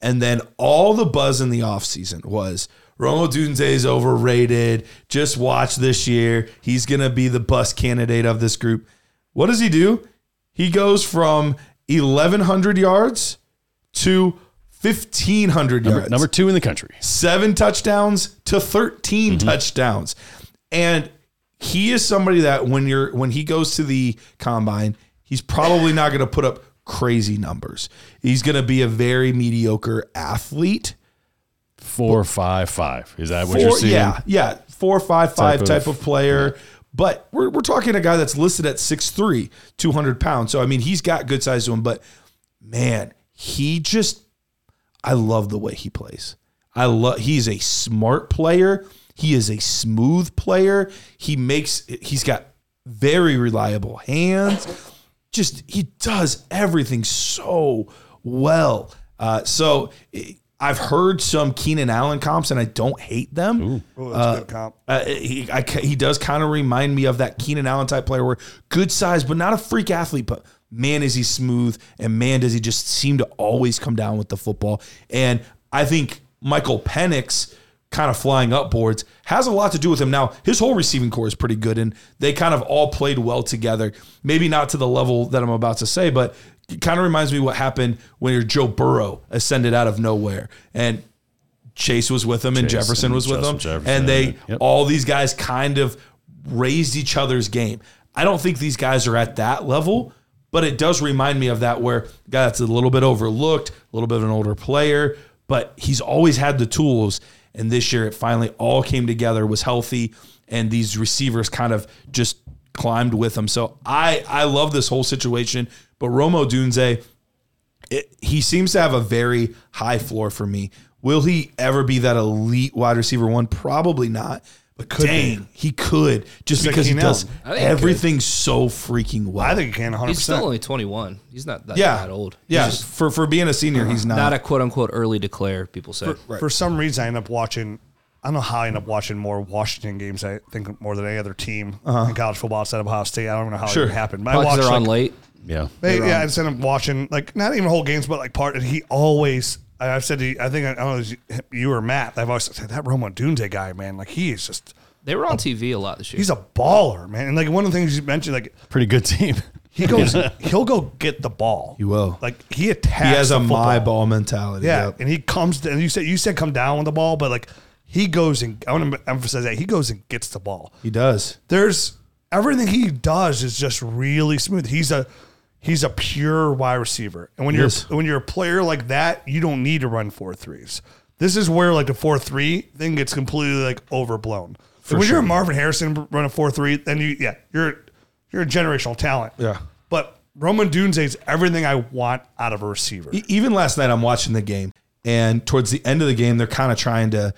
D: And then all the buzz in the offseason was Rome Odunze is overrated. Just watch this year. He's going to be the bus candidate of this group. What does he do? He goes from 1,100 yards to 1,500
C: Number,
D: yards
C: number two in the country.
D: seven touchdowns to 13 mm-hmm. touchdowns. And he is somebody that when you're when he goes to the combine, he's probably not going to put up crazy numbers. He's going to be a very mediocre athlete.
C: Four five five. Is that what
D: Four-
C: you're seeing?
D: yeah, yeah, four five five
C: Type
D: type
C: of-
D: of, player. But we're, we're talking a guy that's listed at 6'3", 200 pounds. So I mean, he's got good size to him. But man, he just I love the way he plays. I love he's a smart player. He is a smooth player. He makes he's got very reliable hands. Just he does everything so well. Uh, so I've heard some Keenan Allen comps, and I don't hate them.
B: Oh, that's a good comp.
D: Uh, he I, he does kind of remind me of that Keenan Allen type player, where good size, but not a freak athlete. But man, is he smooth, and man, does he just seem to always come down with the football. And I think Michael Penix kind of flying up boards has a lot to do with him. Now, his whole receiving core is pretty good, and they kind of all played well together. Maybe not to the level that I'm about to say, but it kind of reminds me what happened when your Joe Burrow ascended out of nowhere. And Chase was with him and Jefferson
C: and
D: was with
C: Justin
D: him.
C: Jefferson,
D: and they
C: yep.
D: all these guys kind of raised each other's game. I don't think these guys are at that level, but it does remind me of that where guy that's a little bit overlooked, a little bit of an older player, but he's always had the tools. And this year it finally all came together, was healthy, and these receivers kind of just climbed with him. So I I love this whole situation. But Rome Odunze, it, he seems to have a very high floor for me. Will he ever be that elite wide receiver one? Probably not. But
B: could
D: dang, he could just because he does
E: I think he
D: everything so freaking well.
B: I think he can 100.
E: He's still
B: percent
E: only 21. He's not that,
D: yeah,
E: that old. He's
D: Yeah,
E: just
D: for for being a senior, he's uh-huh. not.
E: not a quote unquote early declare. People say.
B: For some reason, I end up watching. I don't know how I end up watching more Washington games. I think more than any other team uh-huh. in college football outside of Ohio State. I don't know how
D: Sure.
B: it happened. But I
E: Probably 'cause
B: watched
E: they're on
B: like,
E: late.
C: Yeah.
B: Hey, yeah, I just end up watching like not even whole games, but like part. And he always, I- I've said, to, I think I don't know, you or Matt. I've always said that Rome Odunze guy, man. Like he is just,
E: They were on TV a lot this year.
B: he's a baller, man. And like one of the things you mentioned, like
C: Pretty good team.
B: he goes, he'll go get the ball.
D: He will.
B: Like he attacks.
D: he has
B: the
D: a my ball mentality.
B: Yeah,
D: Yep.
B: and he comes to, and you said you said come down with the ball, but like he goes and I want to emphasize that he goes and gets the ball.
D: he does.
B: There's everything he does is just really smooth. He's a he's a pure wide receiver, and when you're when you're a player like that, you don't need to run four threes. This is where like the four three thing gets completely like overblown. Like, when you're a Marvin Harrison running four three, then you yeah you're you're a generational talent.
D: Yeah.
B: but Rome Odunze is everything I want out of a receiver.
D: Even last night I'm watching the game and towards the end of the game they're kind of trying to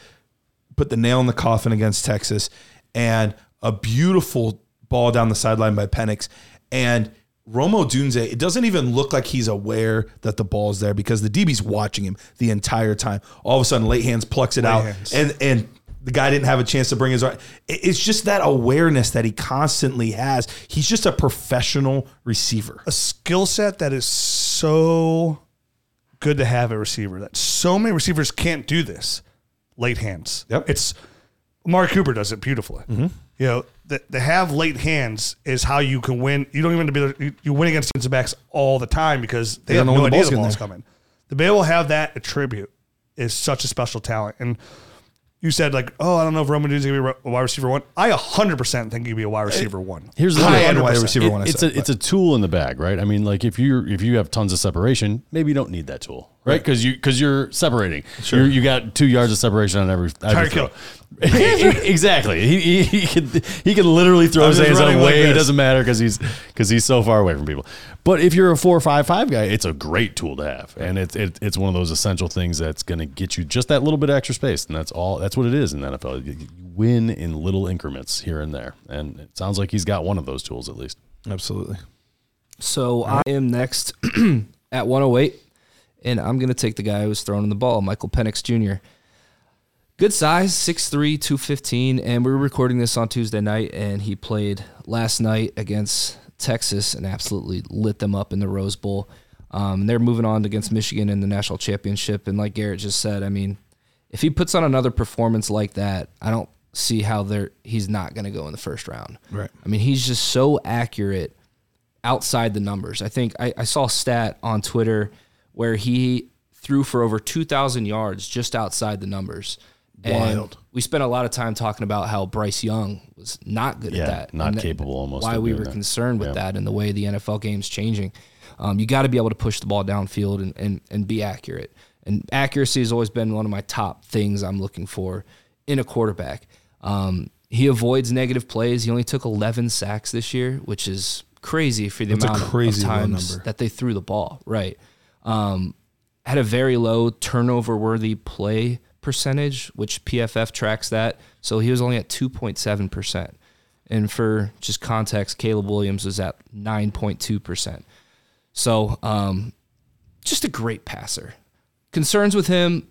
D: put the nail in the coffin against Texas and a beautiful ball down the sideline by Penix and Rome Odunze, it doesn't even look like he's aware that the ball's there because the DB's watching him the entire time. All of a sudden, late hands plucks it out,
B: hands.
D: and and the guy didn't have a chance to bring his right. It's just that awareness that he constantly has. He's just a professional receiver.
B: a skill set that is so good to have a receiver that so many receivers can't do this. Late hands.
D: Yep.
B: It's Mark Cooper does it beautifully. Mm-hmm. You know, the, to have late hands is how you can win. You don't even have to be you, you win against defensive backs all the time because they,
D: They
B: have
D: don't know
B: no
D: when the
B: idea
D: ball's
B: the
D: getting
B: ball's
D: there.
B: coming. To be able to have that attribute is such a special talent. And you said like, oh, I don't know if Rome Odunze's gonna be a wide receiver one. I 100 percent think he'd be a wide receiver one.
C: Here's the
D: High
C: thing.
D: end wide receiver.
C: It-
D: one I
C: it's
D: said,
C: a it's a tool in the bag, right? I mean, like if you if you have tons of separation, maybe you don't need that tool, right? Because you because you're separating. Sure. you you got two yards of separation on every. every
B: Tyreek
C: throw.
B: Hill.
C: exactly. He, he he could he can literally throw
B: I'm
C: his
B: just
C: hands
B: running like
C: away. it doesn't matter because he's because he's so far away from people. But if you're a four five five guy, it's a great tool to have, and it's it, it's one of those essential things that's going to get you just that little bit of extra space, and that's all. That's what it is in the NFL. You, you win in little increments here and there, and it sounds like he's got one of those tools at least.
D: Absolutely.
E: So I am next at 108, and I'm going to take the guy who was throwing the ball, Michael Penix Jr. Good size, 6'3, 215, and we were recording this on Tuesday night, and he played last night against Texas and absolutely lit them up in the Rose Bowl. Um, and they're moving on against Michigan in the national championship, and like Garret just said, I mean, if he puts on another performance like that, I don't see how they're he's not going to go in the first round.
D: Right.
E: I mean, he's just so accurate outside the numbers. I think I, I saw a stat on Twitter where he threw for over 2,000 yards just outside the numbers. And
D: Wild.
E: we spent a lot of time talking about how Bryce Young was not good
C: Yeah,
E: at that.
C: not
E: and that-
C: capable almost
E: Why
C: of
E: we
C: doing
E: were
C: that.
E: concerned with
C: Yeah.
E: that and the way the NFL game's changing. Um, you got to be able to push the ball downfield and, and, and be accurate. And accuracy has always been one of my top things I'm looking for in a quarterback. Um, he avoids negative plays. He only took 11 sacks this year, which is crazy for the
D: That's a
E: amount of-
D: crazy
E: of times
D: number.
E: that they threw the ball. Right. Um, had a very low turnover worthy play percentage, which PFF tracks that. So he was only at 2.7%. And for just context, Caleb Williams was at 9.2%. So um, just a great passer. Concerns with him,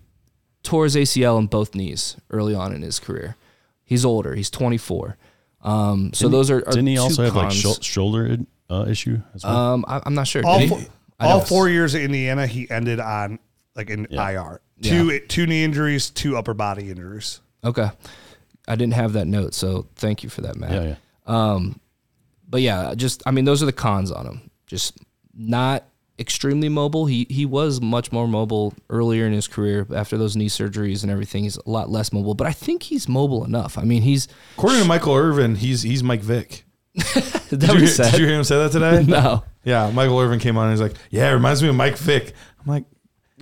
E: tore his ACL in both knees early on in his career. He's older. He's 24. Um, so those are, are
C: Didn't he
E: two
C: also have like
E: cons.
C: shou- shoulder uh, issue as well?
E: Um, I, I'm not sure.
B: all
E: Did he-
B: four,
E: I
B: all
E: it's-
B: four years at Indiana, he ended on like in IR. Two two knee injuries, two upper body injuries.
E: Okay, I didn't have that note, so thank you for that, Matt.
C: yeah, yeah.
E: Um, but yeah, just I mean, those are the cons on him. Just not extremely mobile. He he was much more mobile earlier in his career after those knee surgeries and everything. He's a lot less mobile, but I think he's mobile enough. I mean, he's
D: According to Michael Irvin, he's he's Mike Vick.
E: that
D: Did you, hear, did you hear him say that today?
E: no.
D: Yeah, Michael Irvin came on and he's like, "Yeah, it reminds me of Mike Vick." I'm like,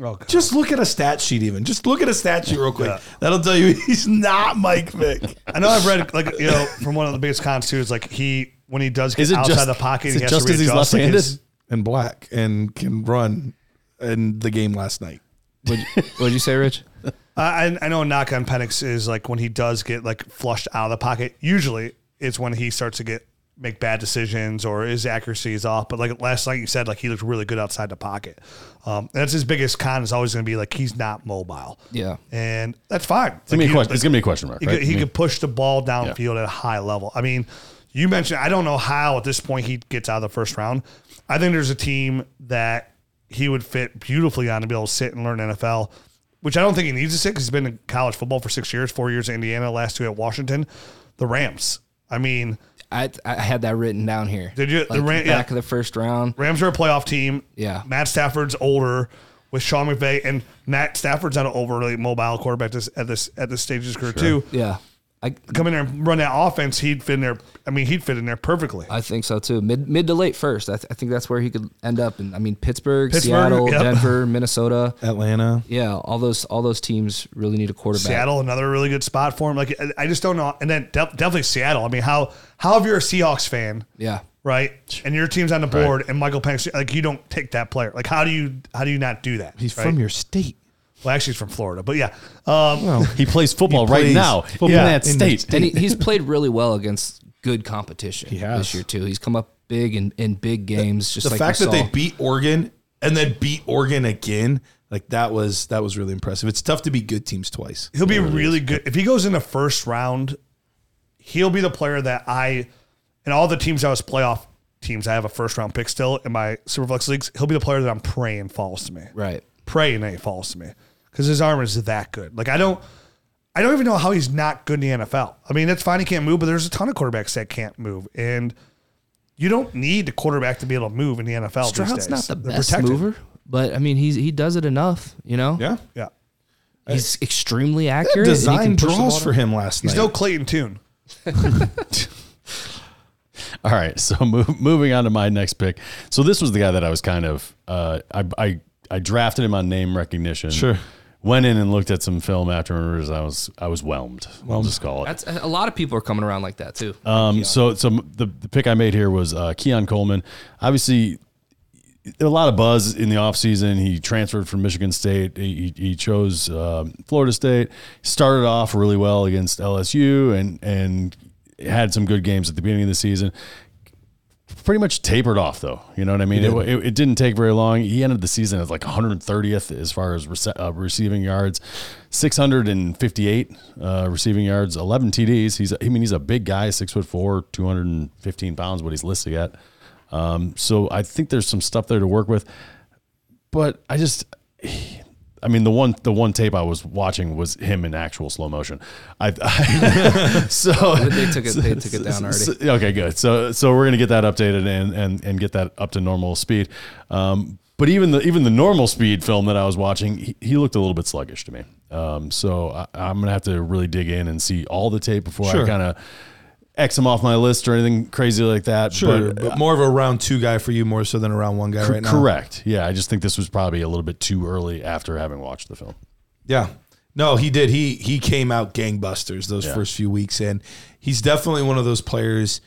B: Oh,
D: just look at a stat sheet. Even just look at a stat sheet real quick.
B: Yeah.
D: That'll tell you he's not Mike Vick.
B: I know I've read like you know from one of the biggest cons too is like he when he does get
C: Is it
B: outside
C: just-
B: the pocket,
C: is
B: he
C: it
B: has
C: just
B: to
C: 'cause he's
B: readjust, like,
C: left-handed?
B: his-
D: and black and can run in the game last night.
E: What'd you, what'd you say, Rich?
B: I, I know a knock on Penix is like when he does get like flushed out of the pocket. Usually, it's when he starts to get make bad decisions or his accuracy is off. But like last night, you said like he looked really good outside the pocket. Um, that's his biggest con is always going to be like he's not mobile.
E: Yeah.
B: and that's fine.
C: It's gonna, be a question, it's gonna be a question mark,
B: He,
C: right?
B: could, he
C: I mean,
B: could push the ball downfield at a high level. I mean, you mentioned I don't know how at this point he gets out of the first round. I think there's a team that he would fit beautifully on to be able to sit and learn NFL, which I don't think he needs to sit because he's been in college football for six years, four years at Indiana, last two at Washington. The Rams. I mean,
E: I I had that written down here.
B: Did you? The
E: Like,
B: Ram- yeah.
E: back of the first round.
B: Rams are a playoff team.
E: Yeah.
B: Matt Stafford's older with Sean McVay, and Matt Stafford's not an overly mobile quarterback this, at this at this stage of his career too.
E: Yeah. I
B: Come in there and run that offense, he'd fit in there. I mean, he'd fit in there perfectly.
E: I think so too. Mid mid to late first. I, th- I think that's where he could end up. And I mean, Pittsburgh,
B: Pittsburgh,
E: Seattle,
B: yep.
E: Denver, Minnesota.
D: Atlanta.
E: Yeah, all those all those teams really need a quarterback.
B: Seattle, another really good spot for him. Like I- I just don't know. And then de- definitely Seattle. I mean, how how if you're a Seahawks fan,
E: Yeah.
B: right, and your team's on the board, and Michael Penix, like you don't take that player. Like how do you how do you not do that?
D: He's
B: right?
D: from your state.
B: Well, actually, he's from Florida, but yeah. Um,
C: he plays football
D: He
C: right
D: plays
C: now
D: football
C: in
B: Yeah.
C: that
D: in the
C: state.
E: And he, he's played really well against good competition
D: He has.
E: this year too. He's come up big in, in big games. Just
D: the
E: like
D: fact
E: we
D: that they
E: saw.
D: beat Oregon and then beat Oregon again, like that was that was really impressive. It's tough to beat good teams twice.
B: he'll be really good if he goes in the first round. He'll be the player that I, and all the teams I was playoff teams, I have a first round pick still in my Superflex leagues. He'll be the player that I'm praying falls to me.
E: right.
B: praying that he falls to me because his arm is that good. Like I don't, I don't even know how he's not good in the NFL. I mean, it's fine he can't move, but there's a ton of quarterbacks that can't move, and you don't need the quarterback to be able to move in the NFL. these
E: Stroud's
B: days.
E: not the
B: They're
E: best
B: protected.
E: mover, but I mean he's he does it enough. You know.
D: Yeah.
B: Yeah,
E: He's extremely accurate. and
D: Design
E: can push the ball
D: draws for him last
B: he's
D: night.
B: no Clayton Tune.
C: All right, so move, moving on to my next pick. So this was the guy that I was kind of uh, I, I I drafted him on name recognition.
D: Sure.
C: Went in and looked at some film afterwards. I was I was whelmed. We'll just call it.
E: That's a lot of people are coming around like that too.
C: Um, so so the the pick I made here was uh, Keon Coleman. Obviously, a lot of buzz in the offseason. He transferred from Michigan State. He, he chose um, Florida State. Started off really well against LSU and and had some good games at the beginning of the season. Pretty much tapered off though. You know what I mean? It, it, it didn't take very long. He ended the season as like 130th as far as rece- uh, receiving yards, 658 uh, receiving yards, 11 TDs. He's I mean he's a big guy, six foot four, 215 pounds. What he's listed at. Um, so I think there's some stuff there to work with, but I just, I mean, the one the one tape I was watching was him in actual slow motion. I, so
E: They took it- they took it down already.
C: so- okay, good. So so we're gonna get that updated and and and get that up to normal speed. Um, but even the even the normal speed film that I was watching, he, he looked a little bit sluggish to me. Um, so I, I'm gonna have to really dig in and see all the tape before I kind of X him off my list or anything crazy like that.
D: Sure,
C: but,
D: but, uh, more of a round two guy for you, more so than a round one guy
C: Cor-
D: right now.
C: Correct. Yeah, I just think this was probably a little bit too early after having watched the film.
D: Yeah. No, he did. He he came out gangbusters those
C: Yeah.
D: first few weeks, and he's definitely one of those players.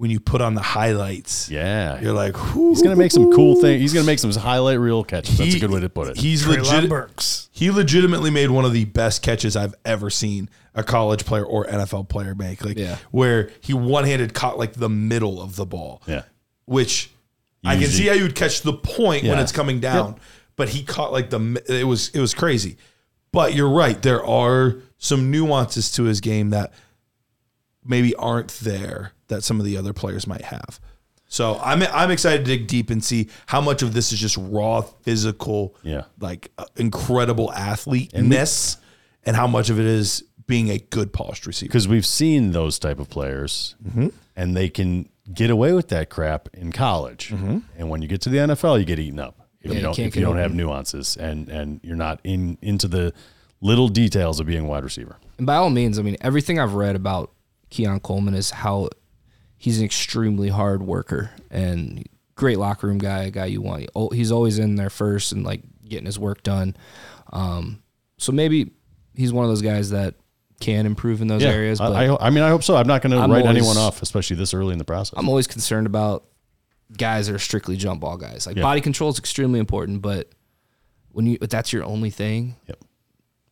D: When you put on the highlights,
C: Yeah,
D: you're like,
C: he's gonna make some cool things. He's gonna make some highlight reel catches. That's
D: He-
C: a good way to put it.
D: He's
B: Treylon
D: legit.
B: Burks.
D: He legitimately made one of the best catches I've ever seen a college player or NFL player make. Like
E: Yeah.
D: where he one handed caught like the middle of the ball.
C: Yeah.
D: Which I can see how you would catch the point when it's coming down, but he caught like the it was it was crazy. But you're right. There are some nuances to his game that maybe aren't there that some of the other players might have. So I'm I'm excited to dig deep and see how much of this is just raw physical,
C: Yeah.
D: like uh, incredible athlete-ness, and how much of it is being a good polished receiver.
C: because we've seen those type of players,
D: Mm-hmm.
C: and they can get away with that crap in college,
D: Mm-hmm.
C: and when you get to the NFL, you get eaten up if
E: Yeah,
C: you
E: you
C: don't if you don't have
E: open.
C: nuances and and you're not in into the little details of being a wide receiver.
E: And by all means, I mean everything I've read about Keon Coleman is how he's an extremely hard worker and great locker room guy, a guy you want. Oh, He's always in there first and like getting his work done. Um, so maybe he's one of those guys that can improve in those areas. But
C: I, I, I mean, I hope so. I'm not going to write
E: always-
C: anyone off, especially this early in the process.
E: I'm always concerned about guys that are strictly jump ball guys. Like
C: Yeah.
E: body control is extremely important, but when you if that's your only thing,
C: Yep.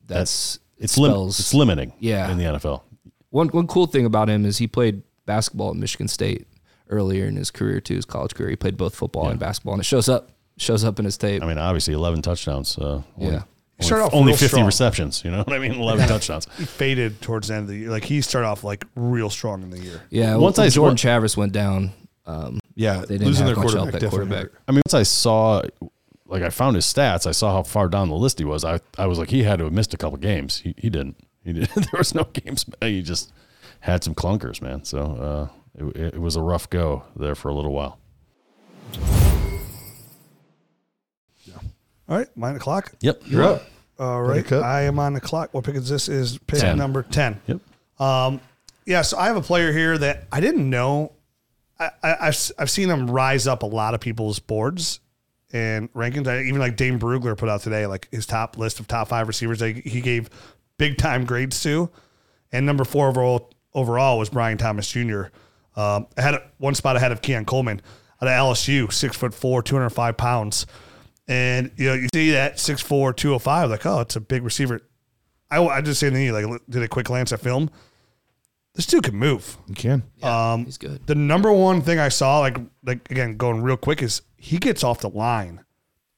E: that's
C: it's
E: it
C: lim- it's limiting.
E: Yeah.
C: in the NFL.
E: One one cool thing about him is he played basketball at Michigan State earlier in his career too, his college career. He played both football and basketball, and it shows up shows up in his tape.
C: I mean, obviously, 11 touchdowns. Uh, only,
E: Yeah.
B: He started off
C: only 50
B: strong.
C: receptions. You know what I mean? 11 touchdowns.
B: He faded towards the end of the year. Like he started off like real strong in the year.
E: yeah,
C: Once
E: once
C: I-
E: I Jordan Chavez went down, um,
D: Yeah,
E: they didn't
D: losing
E: have
D: their
E: much help
D: quarterback
E: at quarterback.
D: hurt.
C: I mean, once I saw, like, I found his stats, I saw how far down the list he was. I, I was like, he had to have missed a couple games. He, he didn't. He didn't. there was no games. He just had some clunkers, man. So uh, it, it was a rough go there for a little while. Yeah.
B: All right, nine o'clock.
C: Yep.
D: You're up.
B: All right? I am on the clock. What pick is this? Is pick
C: 10.
B: number ten.
C: Yep.
B: Um, yeah, so I have a player here that I didn't know. I, I, I've I've seen him rise up a lot of people's boards and rankings. I, even like Dane Brugler put out today, like his top list of top five receivers. That he gave big time grades to, and number four overall overall was Brian Thomas Jr. Um, I had one spot ahead of Keon Coleman out of LSU, six foot four, two hundred five pounds, and you know you see that 6'4", 205, like oh, it's a big receiver. I, I just say to you, like did a quick glance at film. This dude can move.
D: You can.
B: Um,
E: he's good.
B: The number one thing I saw, like like again, going real quick, is he gets off the line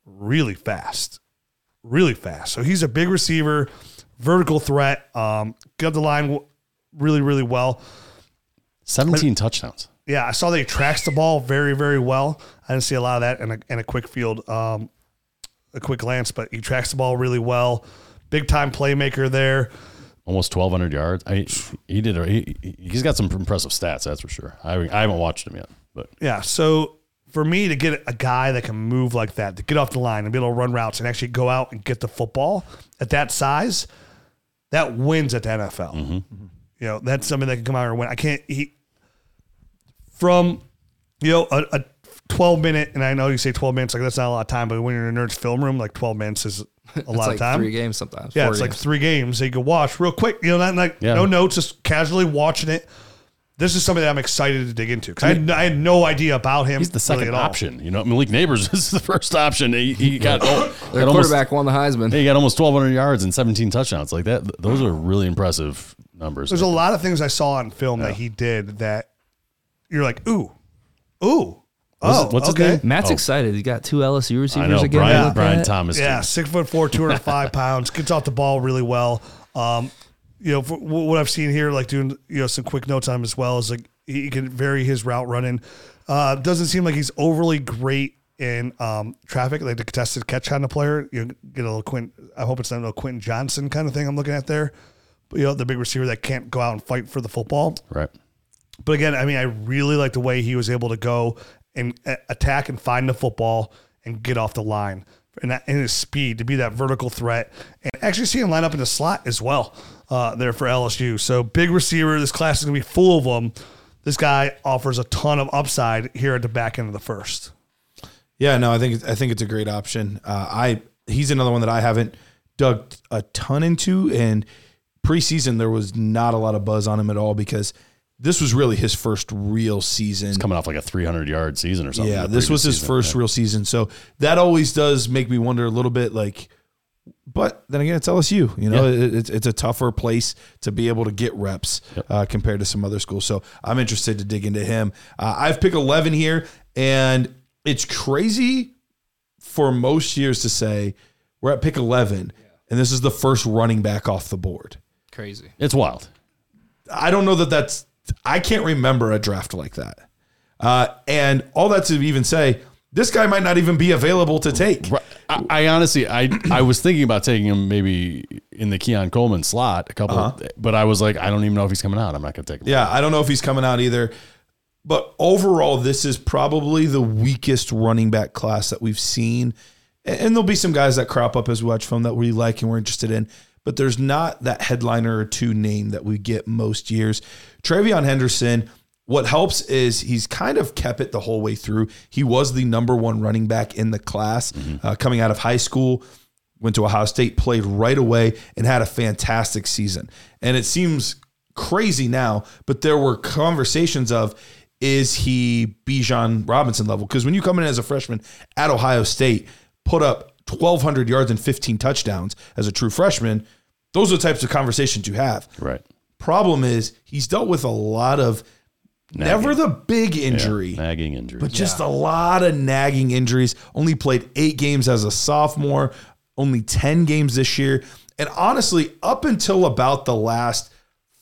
B: really fast, really fast. So he's a big receiver, vertical threat. Um, get up the line w- really, really well.
C: 17 touchdowns.
B: Yeah, I saw that he tracks the ball very, very well. I didn't see a lot of that in a, in a quick field, um, a quick glance, but he tracks the ball really well. Big time playmaker there.
C: Almost 1,200 yards. I, he did. A, he, he's got some impressive stats, that's for sure. I, I haven't watched him yet, but
B: Yeah. So for me to get a guy that can move like that, to get off the line and be able to run routes and actually go out and get the football at that size, that wins at the NFL. You know, that's something that can come out and win. I can't. He from you know a, a twelve minute, and I know you say twelve minutes, like that's not a lot of time, but when you're in a nerd's film room, like twelve minutes is a lot
E: like
B: of time.
E: three games sometimes.
B: Yeah,
E: four
B: it's like three games that you can watch real quick. You know, not like
C: Yeah.
B: no notes, just casually watching it. This is something that I'm excited to dig into because I, had- I had no idea about him.
C: he's the
B: really
C: second
B: at all.
C: option. You know, Malik Nabers is the first option. He, he got, oh,
E: Their
C: got almost,
E: quarterback won the Heisman.
C: he got almost 1,200 yards and 17 touchdowns. Like that, those are really impressive numbers.
B: There's a lot of things I saw on film that he did that you're like, ooh, ooh, oh,
C: what's his
B: okay.
C: name?
E: Matt's
C: Oh.
E: excited. He got two LSU receivers
C: I know
E: again.
C: Brian,
E: look
C: Brian
E: at.
C: Thomas.
B: Yeah, six foot four, two hundred five pounds, gets off the ball really well. Um, you know, for wh- what I've seen here, like doing you know some quick notes on him as well is like he can vary his route running. Uh, doesn't seem like he's overly great in um, traffic, like the contested catch kind of player. You know, get a little Quint. I hope it's not a little Quentin Johnston kind of thing I'm looking at there. But, you know, the big receiver that can't go out and fight for the football.
C: Right.
B: But again, I mean, I really like the way he was able to go and uh, attack and find the football and get off the line. And, that, and his speed to be that vertical threat. And actually see him line up in the slot as well uh, there for LSU. So big receiver. This class is going to be full of them. This guy offers a ton of upside here at the back end of the first.
D: Yeah, no, I think I think it's a great option. Uh, I he's another one that I haven't dug a ton into, and preseason there was not a lot of buzz on him at all because this was really his first real season.
C: Coming off like a 300 yard season or something.
D: yeah, this was his
C: season.
D: first
C: Yeah.
D: real season, so that always does make me wonder a little bit, like. But then again, it's LSU. You know, it, it's it's a tougher place to be able to get reps uh, compared to some other schools. So I'm interested to dig into him. Uh, I've picked 11 here, and it's crazy for most years to say we're at pick 11 and this is the first running back off the board.
E: Crazy.
C: It's wild.
D: I don't know that that's. I can't remember a draft like that. Uh, and all that to even say, this guy might not even be available to take.
C: Right. I, I honestly, I I was thinking about taking him maybe in the Keon Coleman slot a couple, but I was like, I don't even know if he's coming out. I'm not going to take him.
D: Yeah, I don't know if he's coming out either. But overall, this is probably the weakest running back class that we've seen. And there'll be some guys that crop up as we watch film that we like and we're interested in. But there's not that headliner or two name that we get most years. TreVeyon Henderson, what helps is he's kind of kept it the whole way through. He was the number one running back in the class uh, coming out of high school went to Ohio State, played right away, and had a fantastic season. And it seems crazy now, but there were conversations of is he Bijan Robinson level? Because when you come in as a freshman at Ohio State, put up 1,200 yards and 15 touchdowns as a true freshman, those are the types of conversations you have.
C: Right.
D: Problem is, he's dealt with a lot of never the big injury.
C: Nagging injury.
D: But just a lot of nagging injuries. Only played eight games as a sophomore, only 10 games this year. And honestly, up until about the last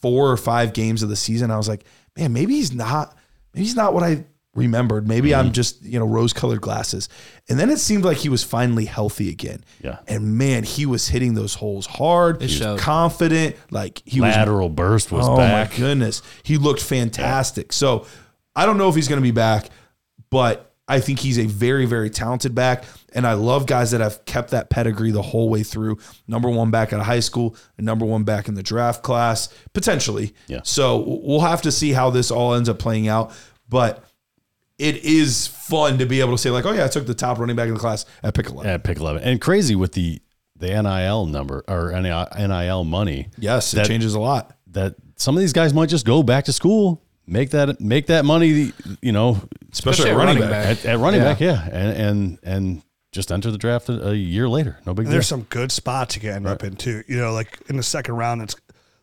D: four or five games of the season, I was like, man, maybe he's not, maybe he's not what I remembered. Maybe
C: Mm-hmm.
D: I'm just, you know, rose colored glasses. And then it seemed like he was finally healthy again.
C: Yeah.
D: And man, he was hitting those holes hard. he
E: showed.
D: was confident. Like he was
C: Lateral burst was
D: oh
C: back.
D: my goodness, he looked fantastic. So I don't know if he's going to be back, but I think he's a very, very talented back. And I love guys that have kept that pedigree the whole way through. Number one back out of high school, and number one back in the draft class, potentially.
C: Yeah.
D: So we'll have to see how this all ends up playing out. But it is fun to be able to say, like, oh, yeah, I took the top running back in the class at pick 11.
C: at pick 11 and crazy with the the nil number or nil money
D: Yes, it
C: That-
D: changes a lot.
C: that some of these guys might just go back to school make that make that money you know
D: Especially,
E: Especially
D: at
E: at
D: running,
E: running
D: back.
E: back.
C: at, at running
E: Yeah.
C: back yeah and and and just enter the draft a, a year later no big deal
B: there's some good spots you can end up in too. You know, like in the second round, it's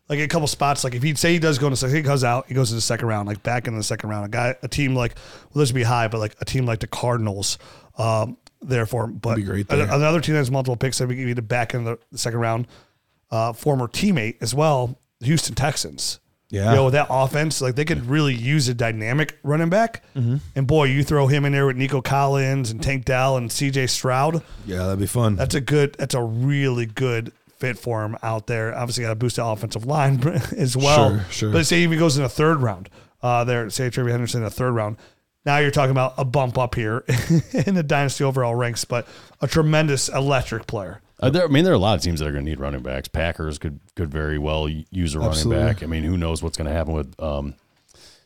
B: like a couple spots. Like if he'd say he does go into second, he goes out, he goes to the second round, like back in the second round. A guy, a team like, well, this would be high, but like a team like the Cardinals, um, therefore, but
D: be great there.
B: another team that has multiple picks that we give you the back in the, the second round, uh, former teammate as well, the Houston Texans.
D: Yeah.
B: You know, with that offense, like they could really use a dynamic running back.
D: Mm-hmm.
B: And boy, you throw him in there with Nico Collins and Tank Dell and CJ Stroud.
D: Yeah, that'd be fun.
B: That's a good. That's a really good fit for him out there. Obviously, got to boost the offensive line as well.
D: Sure, sure.
B: But say if he goes in a third round, uh, there, say TreVeyon Henderson in a third round. Now you're talking about a bump up here in the dynasty overall ranks, but a tremendous electric player.
C: Uh, there, I mean, there are a lot of teams that are going to need running backs. Packers could could very well use a
D: Absolutely.
C: running back. I mean, who knows what's going to happen with um,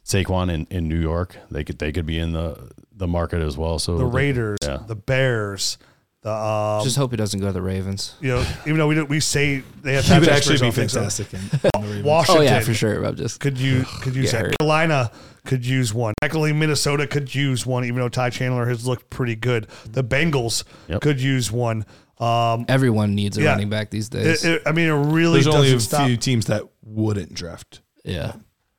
C: Saquon in, in New York? They could they could be in the the market as well. So
B: The Raiders,
C: yeah.
B: the Bears, the um,
E: Just hope he doesn't go to the Ravens.
B: you know, even though we don't, we say they have
D: He would actually be
B: Mahomes, so.
D: fantastic. In, in the Ravens.
B: Washington,
E: Oh yeah, for sure. I'm just
B: could you could use
E: get
B: that.
E: hurt.
B: Carolina could use one. Technically, Minnesota could use one, even though Ty Chandler has looked pretty good. The Bengals
C: Yep.
B: could use one. Um,
E: everyone needs a
B: Yeah.
E: running back these days.
B: it- I mean, it really
D: There's only a
B: stop.
D: few teams that wouldn't draft.
E: yeah.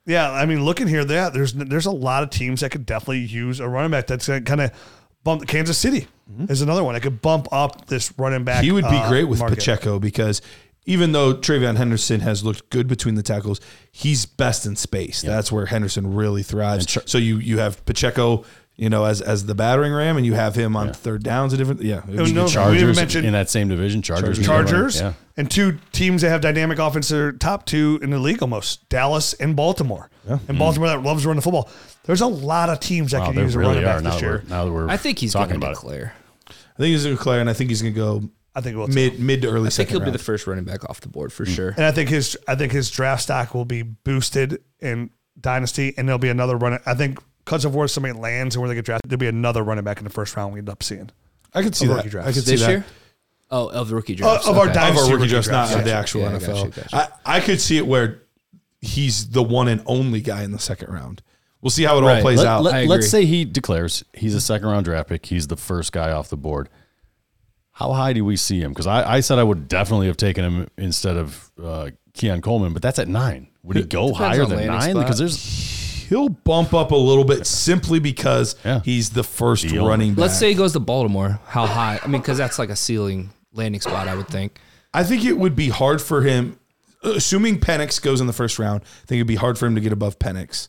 B: Yeah, I mean, looking here, there there's there's a lot of teams that could definitely use a running back. That's going to kind of bump. Kansas City is another one I could bump up this running back.
D: He would be
B: uh,
D: great with
B: market.
D: Pacheco because even though TreVeyon Henderson has looked good between the tackles, he's best in space. That's where Henderson really thrives. so you you have Pacheco, you know, as as the battering ram, and you have him on third downs. A different, yeah.
B: Oh, no, we didn't
C: Chargers
B: mention
C: in that same division. Chargers, need a.
B: Chargers
C: Yeah.
B: and two teams that have dynamic offense. They're top two in the league almost. Dallas and Baltimore. And mm-hmm. Baltimore that loves running the football. There's a lot of teams that
C: Wow,
B: can
C: they
B: use a running back
C: now
B: this
C: that, we're,
B: year.
C: now that we're
E: I think he's
C: talking
E: going to
C: about it.
D: I think he's going to declare, and I think he's going to go
B: I think we'll
D: mid mid to early season.
E: I think he'll be the first running back off the board for mm. sure.
B: And I think his I think his draft stock will be boosted in dynasty, and there'll be another running. I think because of where somebody lands and where they get drafted, there'll be another running back in the first round we end up seeing.
D: I could see
B: Of
D: that.
B: rookie drafts.
D: I could see
E: This
D: that.
E: year? Oh, of the rookie
B: Uh,
E: draft.
B: of our
E: okay.
B: dynasty
D: of our rookie
B: rookie
D: drafts, not
B: drafts,
D: of the actual
E: Yeah,
D: NFL.
E: gotcha, gotcha.
D: I, I could see it where he's the one and only guy in the second round. We'll see how it all
E: Right.
D: plays
C: Let,
D: out.
C: Let,
E: I
C: us say he declares he's a second round draft pick. He's the first guy off the board. How high do we see him? Because I, I said I would definitely have taken him instead of uh, Keon Coleman, but that's at nine. Would he go higher than nine?
E: spot.
C: Because there's
D: He'll bump up a little bit simply because
C: Yeah.
D: he's the first
C: Deal.
D: running back.
E: Let's say he goes to Baltimore. How high? I mean, because that's like a ceiling landing spot, I would think.
D: I think it would be hard for him, assuming Penix goes in the first round. I think it'd be hard for him to get above Penix.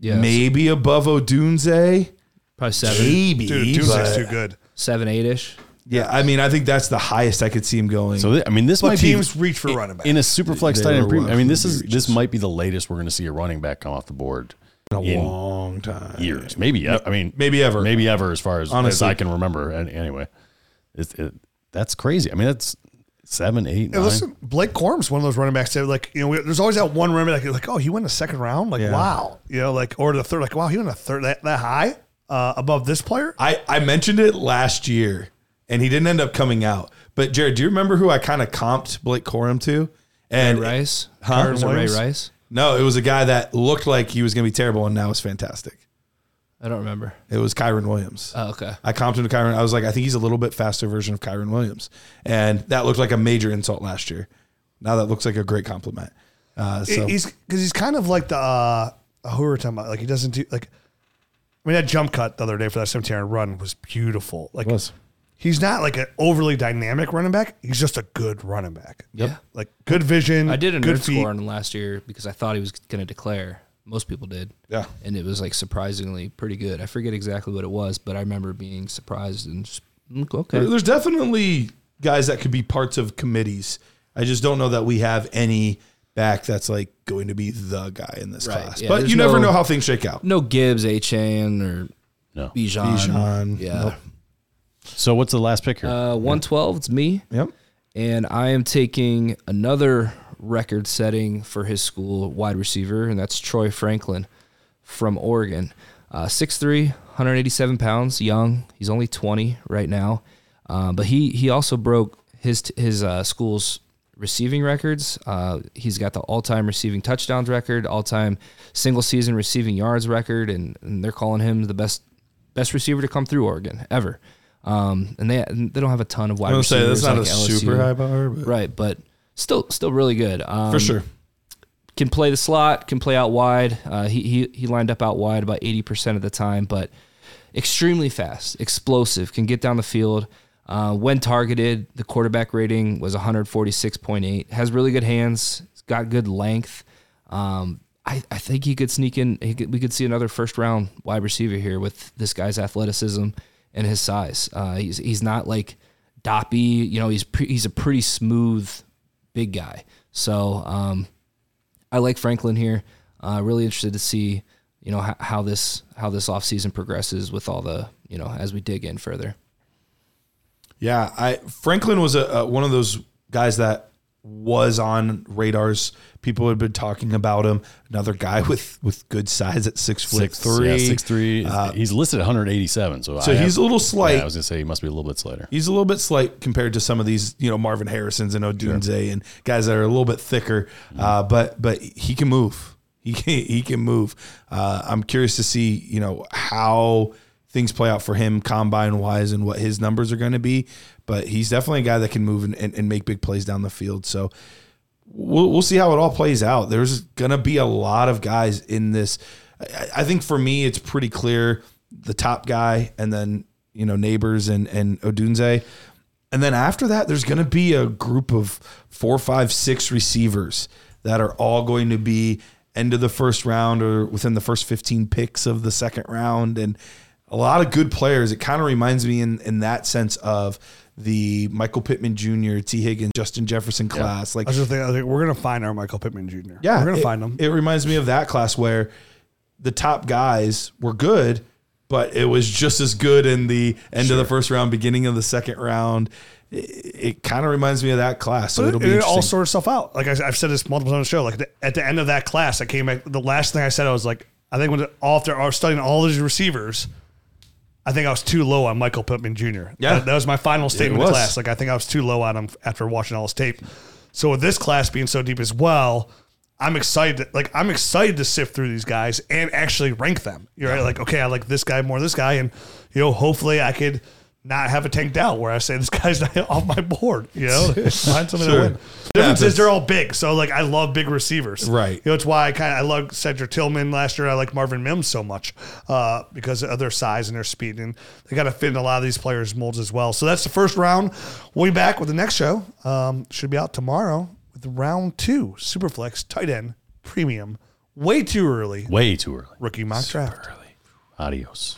E: Yeah,
D: Maybe above Odunze.
E: probably seven,
D: Maybe.
B: Dude, Dude's
D: but-
B: too good.
E: seven, eight ish.
D: Yeah, I mean, I think that's the highest I could see him going.
C: So th- I mean, this
B: But
C: might
B: teams
C: be
B: reach for running back.
C: in a super flex
D: They
C: tight end
D: were
C: premium. I mean, this is
D: the
C: this might be the latest we're going to see a running back come off the board
D: in a
C: in
D: long time.
C: years, maybe. I mean,
D: Maybe ever.
C: maybe ever, as far as, as
D: Honestly.
C: I can remember. And anyway, it, it, that's crazy. I mean, that's seven, eight,
B: And
C: nine.
B: listen, Blake Corum's one of those running backs that like you know we, there's always that one running back like oh he went in the second round like
D: Yeah.
B: wow you know like or the third like wow he went a third that, that high uh, above this player
D: I, I mentioned it last year, and he didn't end up coming out. But Jared, do you remember who I kind of comped Blake Corum to? And
E: Ray Rice.
D: Huh?
E: Was it Ray Rice?
D: no, it was a guy that looked like he was going to be terrible, and now is fantastic.
E: I don't remember.
D: It was Kyren Williams.
E: Oh, okay.
D: I comped him to Kyren. I was like, I think he's a little bit faster version of Kyren Williams, and that looked like a major insult last year. Now that looks like a great compliment. Uh, so
B: he's because he's kind of like the uh, who we were talking about like he doesn't do like I mean that jump cut the other day for that 17 yard run was beautiful like
D: Was.
B: He's not like an overly dynamic running back he's just a good running back
E: Yeah.
B: like good vision
E: I did a
B: good
E: nerd
B: feet.
E: score on him last year because I thought he was going to declare. Most people did.
D: Yeah.
E: And it was like surprisingly pretty good. I forget exactly what it was, but I remember being surprised and just, mm, okay.
D: There's definitely guys that could be parts of committees. I just don't know that we have any back that's like going to be the guy in this
E: Right,
D: class.
E: yeah,
D: but
E: there's
D: you never
E: no-
D: know how things shake out.
E: No Gibbs, Achane, or
C: no.
E: Bijan.
D: Bijan,
E: Yeah.
D: nope.
C: So what's the last pick here?
E: Uh, 112, it's me.
D: Yep.
E: And I am taking another record setting for his school wide receiver, and that's Troy Franklin from Oregon. Uh, 6'3, 187 pounds, young. He's only 20 right now. Uh, but he, he also broke his, his uh, school's receiving records. Uh, he's got the all time receiving touchdowns record, all time single season receiving yards record, and, and they're calling him the best best receiver to come through Oregon ever. Um, and they they don't have a ton of wide
D: I gonna say
E: receivers.
D: that's not
E: like
D: a
E: LSU.
D: super high bar, but
E: Right, but still, still really good. Um,
D: for sure.
E: Can play the slot, can play out wide. Uh, he, he he lined up out wide about eighty percent of the time, but extremely fast, explosive, can get down the field. Uh, when targeted, the quarterback rating was one hundred forty six point eight. Has really good hands. He's got good length. Um, I, I think he could sneak in. He could, we could see another first round wide receiver here with this guy's athleticism and his size. Uh, he's he's not like Doppy. You know, he's pre, he's a pretty smooth big guy. So um, I like Franklin here. Uh, really interested to see you know how, how this how this offseason progresses with all the you know as we dig in further.
D: Yeah, I Franklin was a, a one of those guys that was on radars. People had been talking about him. Another guy with with good size at six foot
C: six
D: three.
C: yeah, six three.
D: Uh,
C: he's listed 187. So
D: so
C: I
D: he's
C: have-
D: a little slight.
C: Yeah, I was gonna say he must be a little bit slighter.
D: He's a little bit slight compared to some of these, you know, Marvin Harrisons and Odunze and guys that are a little bit thicker. Uh, but but he can move. He can, he can move. Uh, I'm curious to see, you know, how things play out for him combine wise and what his numbers are going to be. But he's definitely a guy that can move and, and, and make big plays down the field. So we'll, we'll see how it all plays out. There's going to be a lot of guys in this. I, I think for me, it's pretty clear the top guy and then, you know, Nabers and, and Odunze. And then after that, there's going to be a group of four, five, six receivers that are all going to be end of the first round or within the first 15 picks of the second round. And a lot of good players. It kind of reminds me in, in that sense of the Michael Pittman Jr., Tee Higgins, Justin Jefferson class. Like
B: I was just thinking, I think we're gonna find our Michael Pittman Jr.
D: yeah,
B: we're gonna
D: it-
B: find him.
D: It reminds me of that class where the top guys were good, but it was just as good in the end of the first round, beginning of the second round. It, it kind of reminds me of that class, so
B: But
D: it'll
B: it,
D: be
B: it all of stuff out. Like I, I've said this multiple times on the show. Like the, at the end of that class, I came back. The last thing I said, I was like, I think when all after I was studying all these receivers, I think I was too low on Michael Pittman Jr.
D: Yeah.
B: that, that was my final statement of class. Like I think I was too low on him after watching all his tape. So with this class being so deep as well, I'm excited. To, like I'm excited to sift through these guys and actually rank them. You're right. Like okay, I like this guy more, than this guy, and you know hopefully I could not have a Tank Dell where I say this guy's not off my board. You know, find something
D: Sure.
B: to win. The difference is they're all big, so like I love big receivers.
D: Right.
B: You know, it's why I kind of I love Cedric Tillman last year. I like Marvin Mims so much uh, because of their size and their speed, and they got to fit in a lot of these players' molds as well. So that's the first round. We'll be back with the next show. Um, should be out tomorrow with round two, Superflex tight end premium. Way too early
C: Way too early.
B: rookie mock draft.
C: Adios.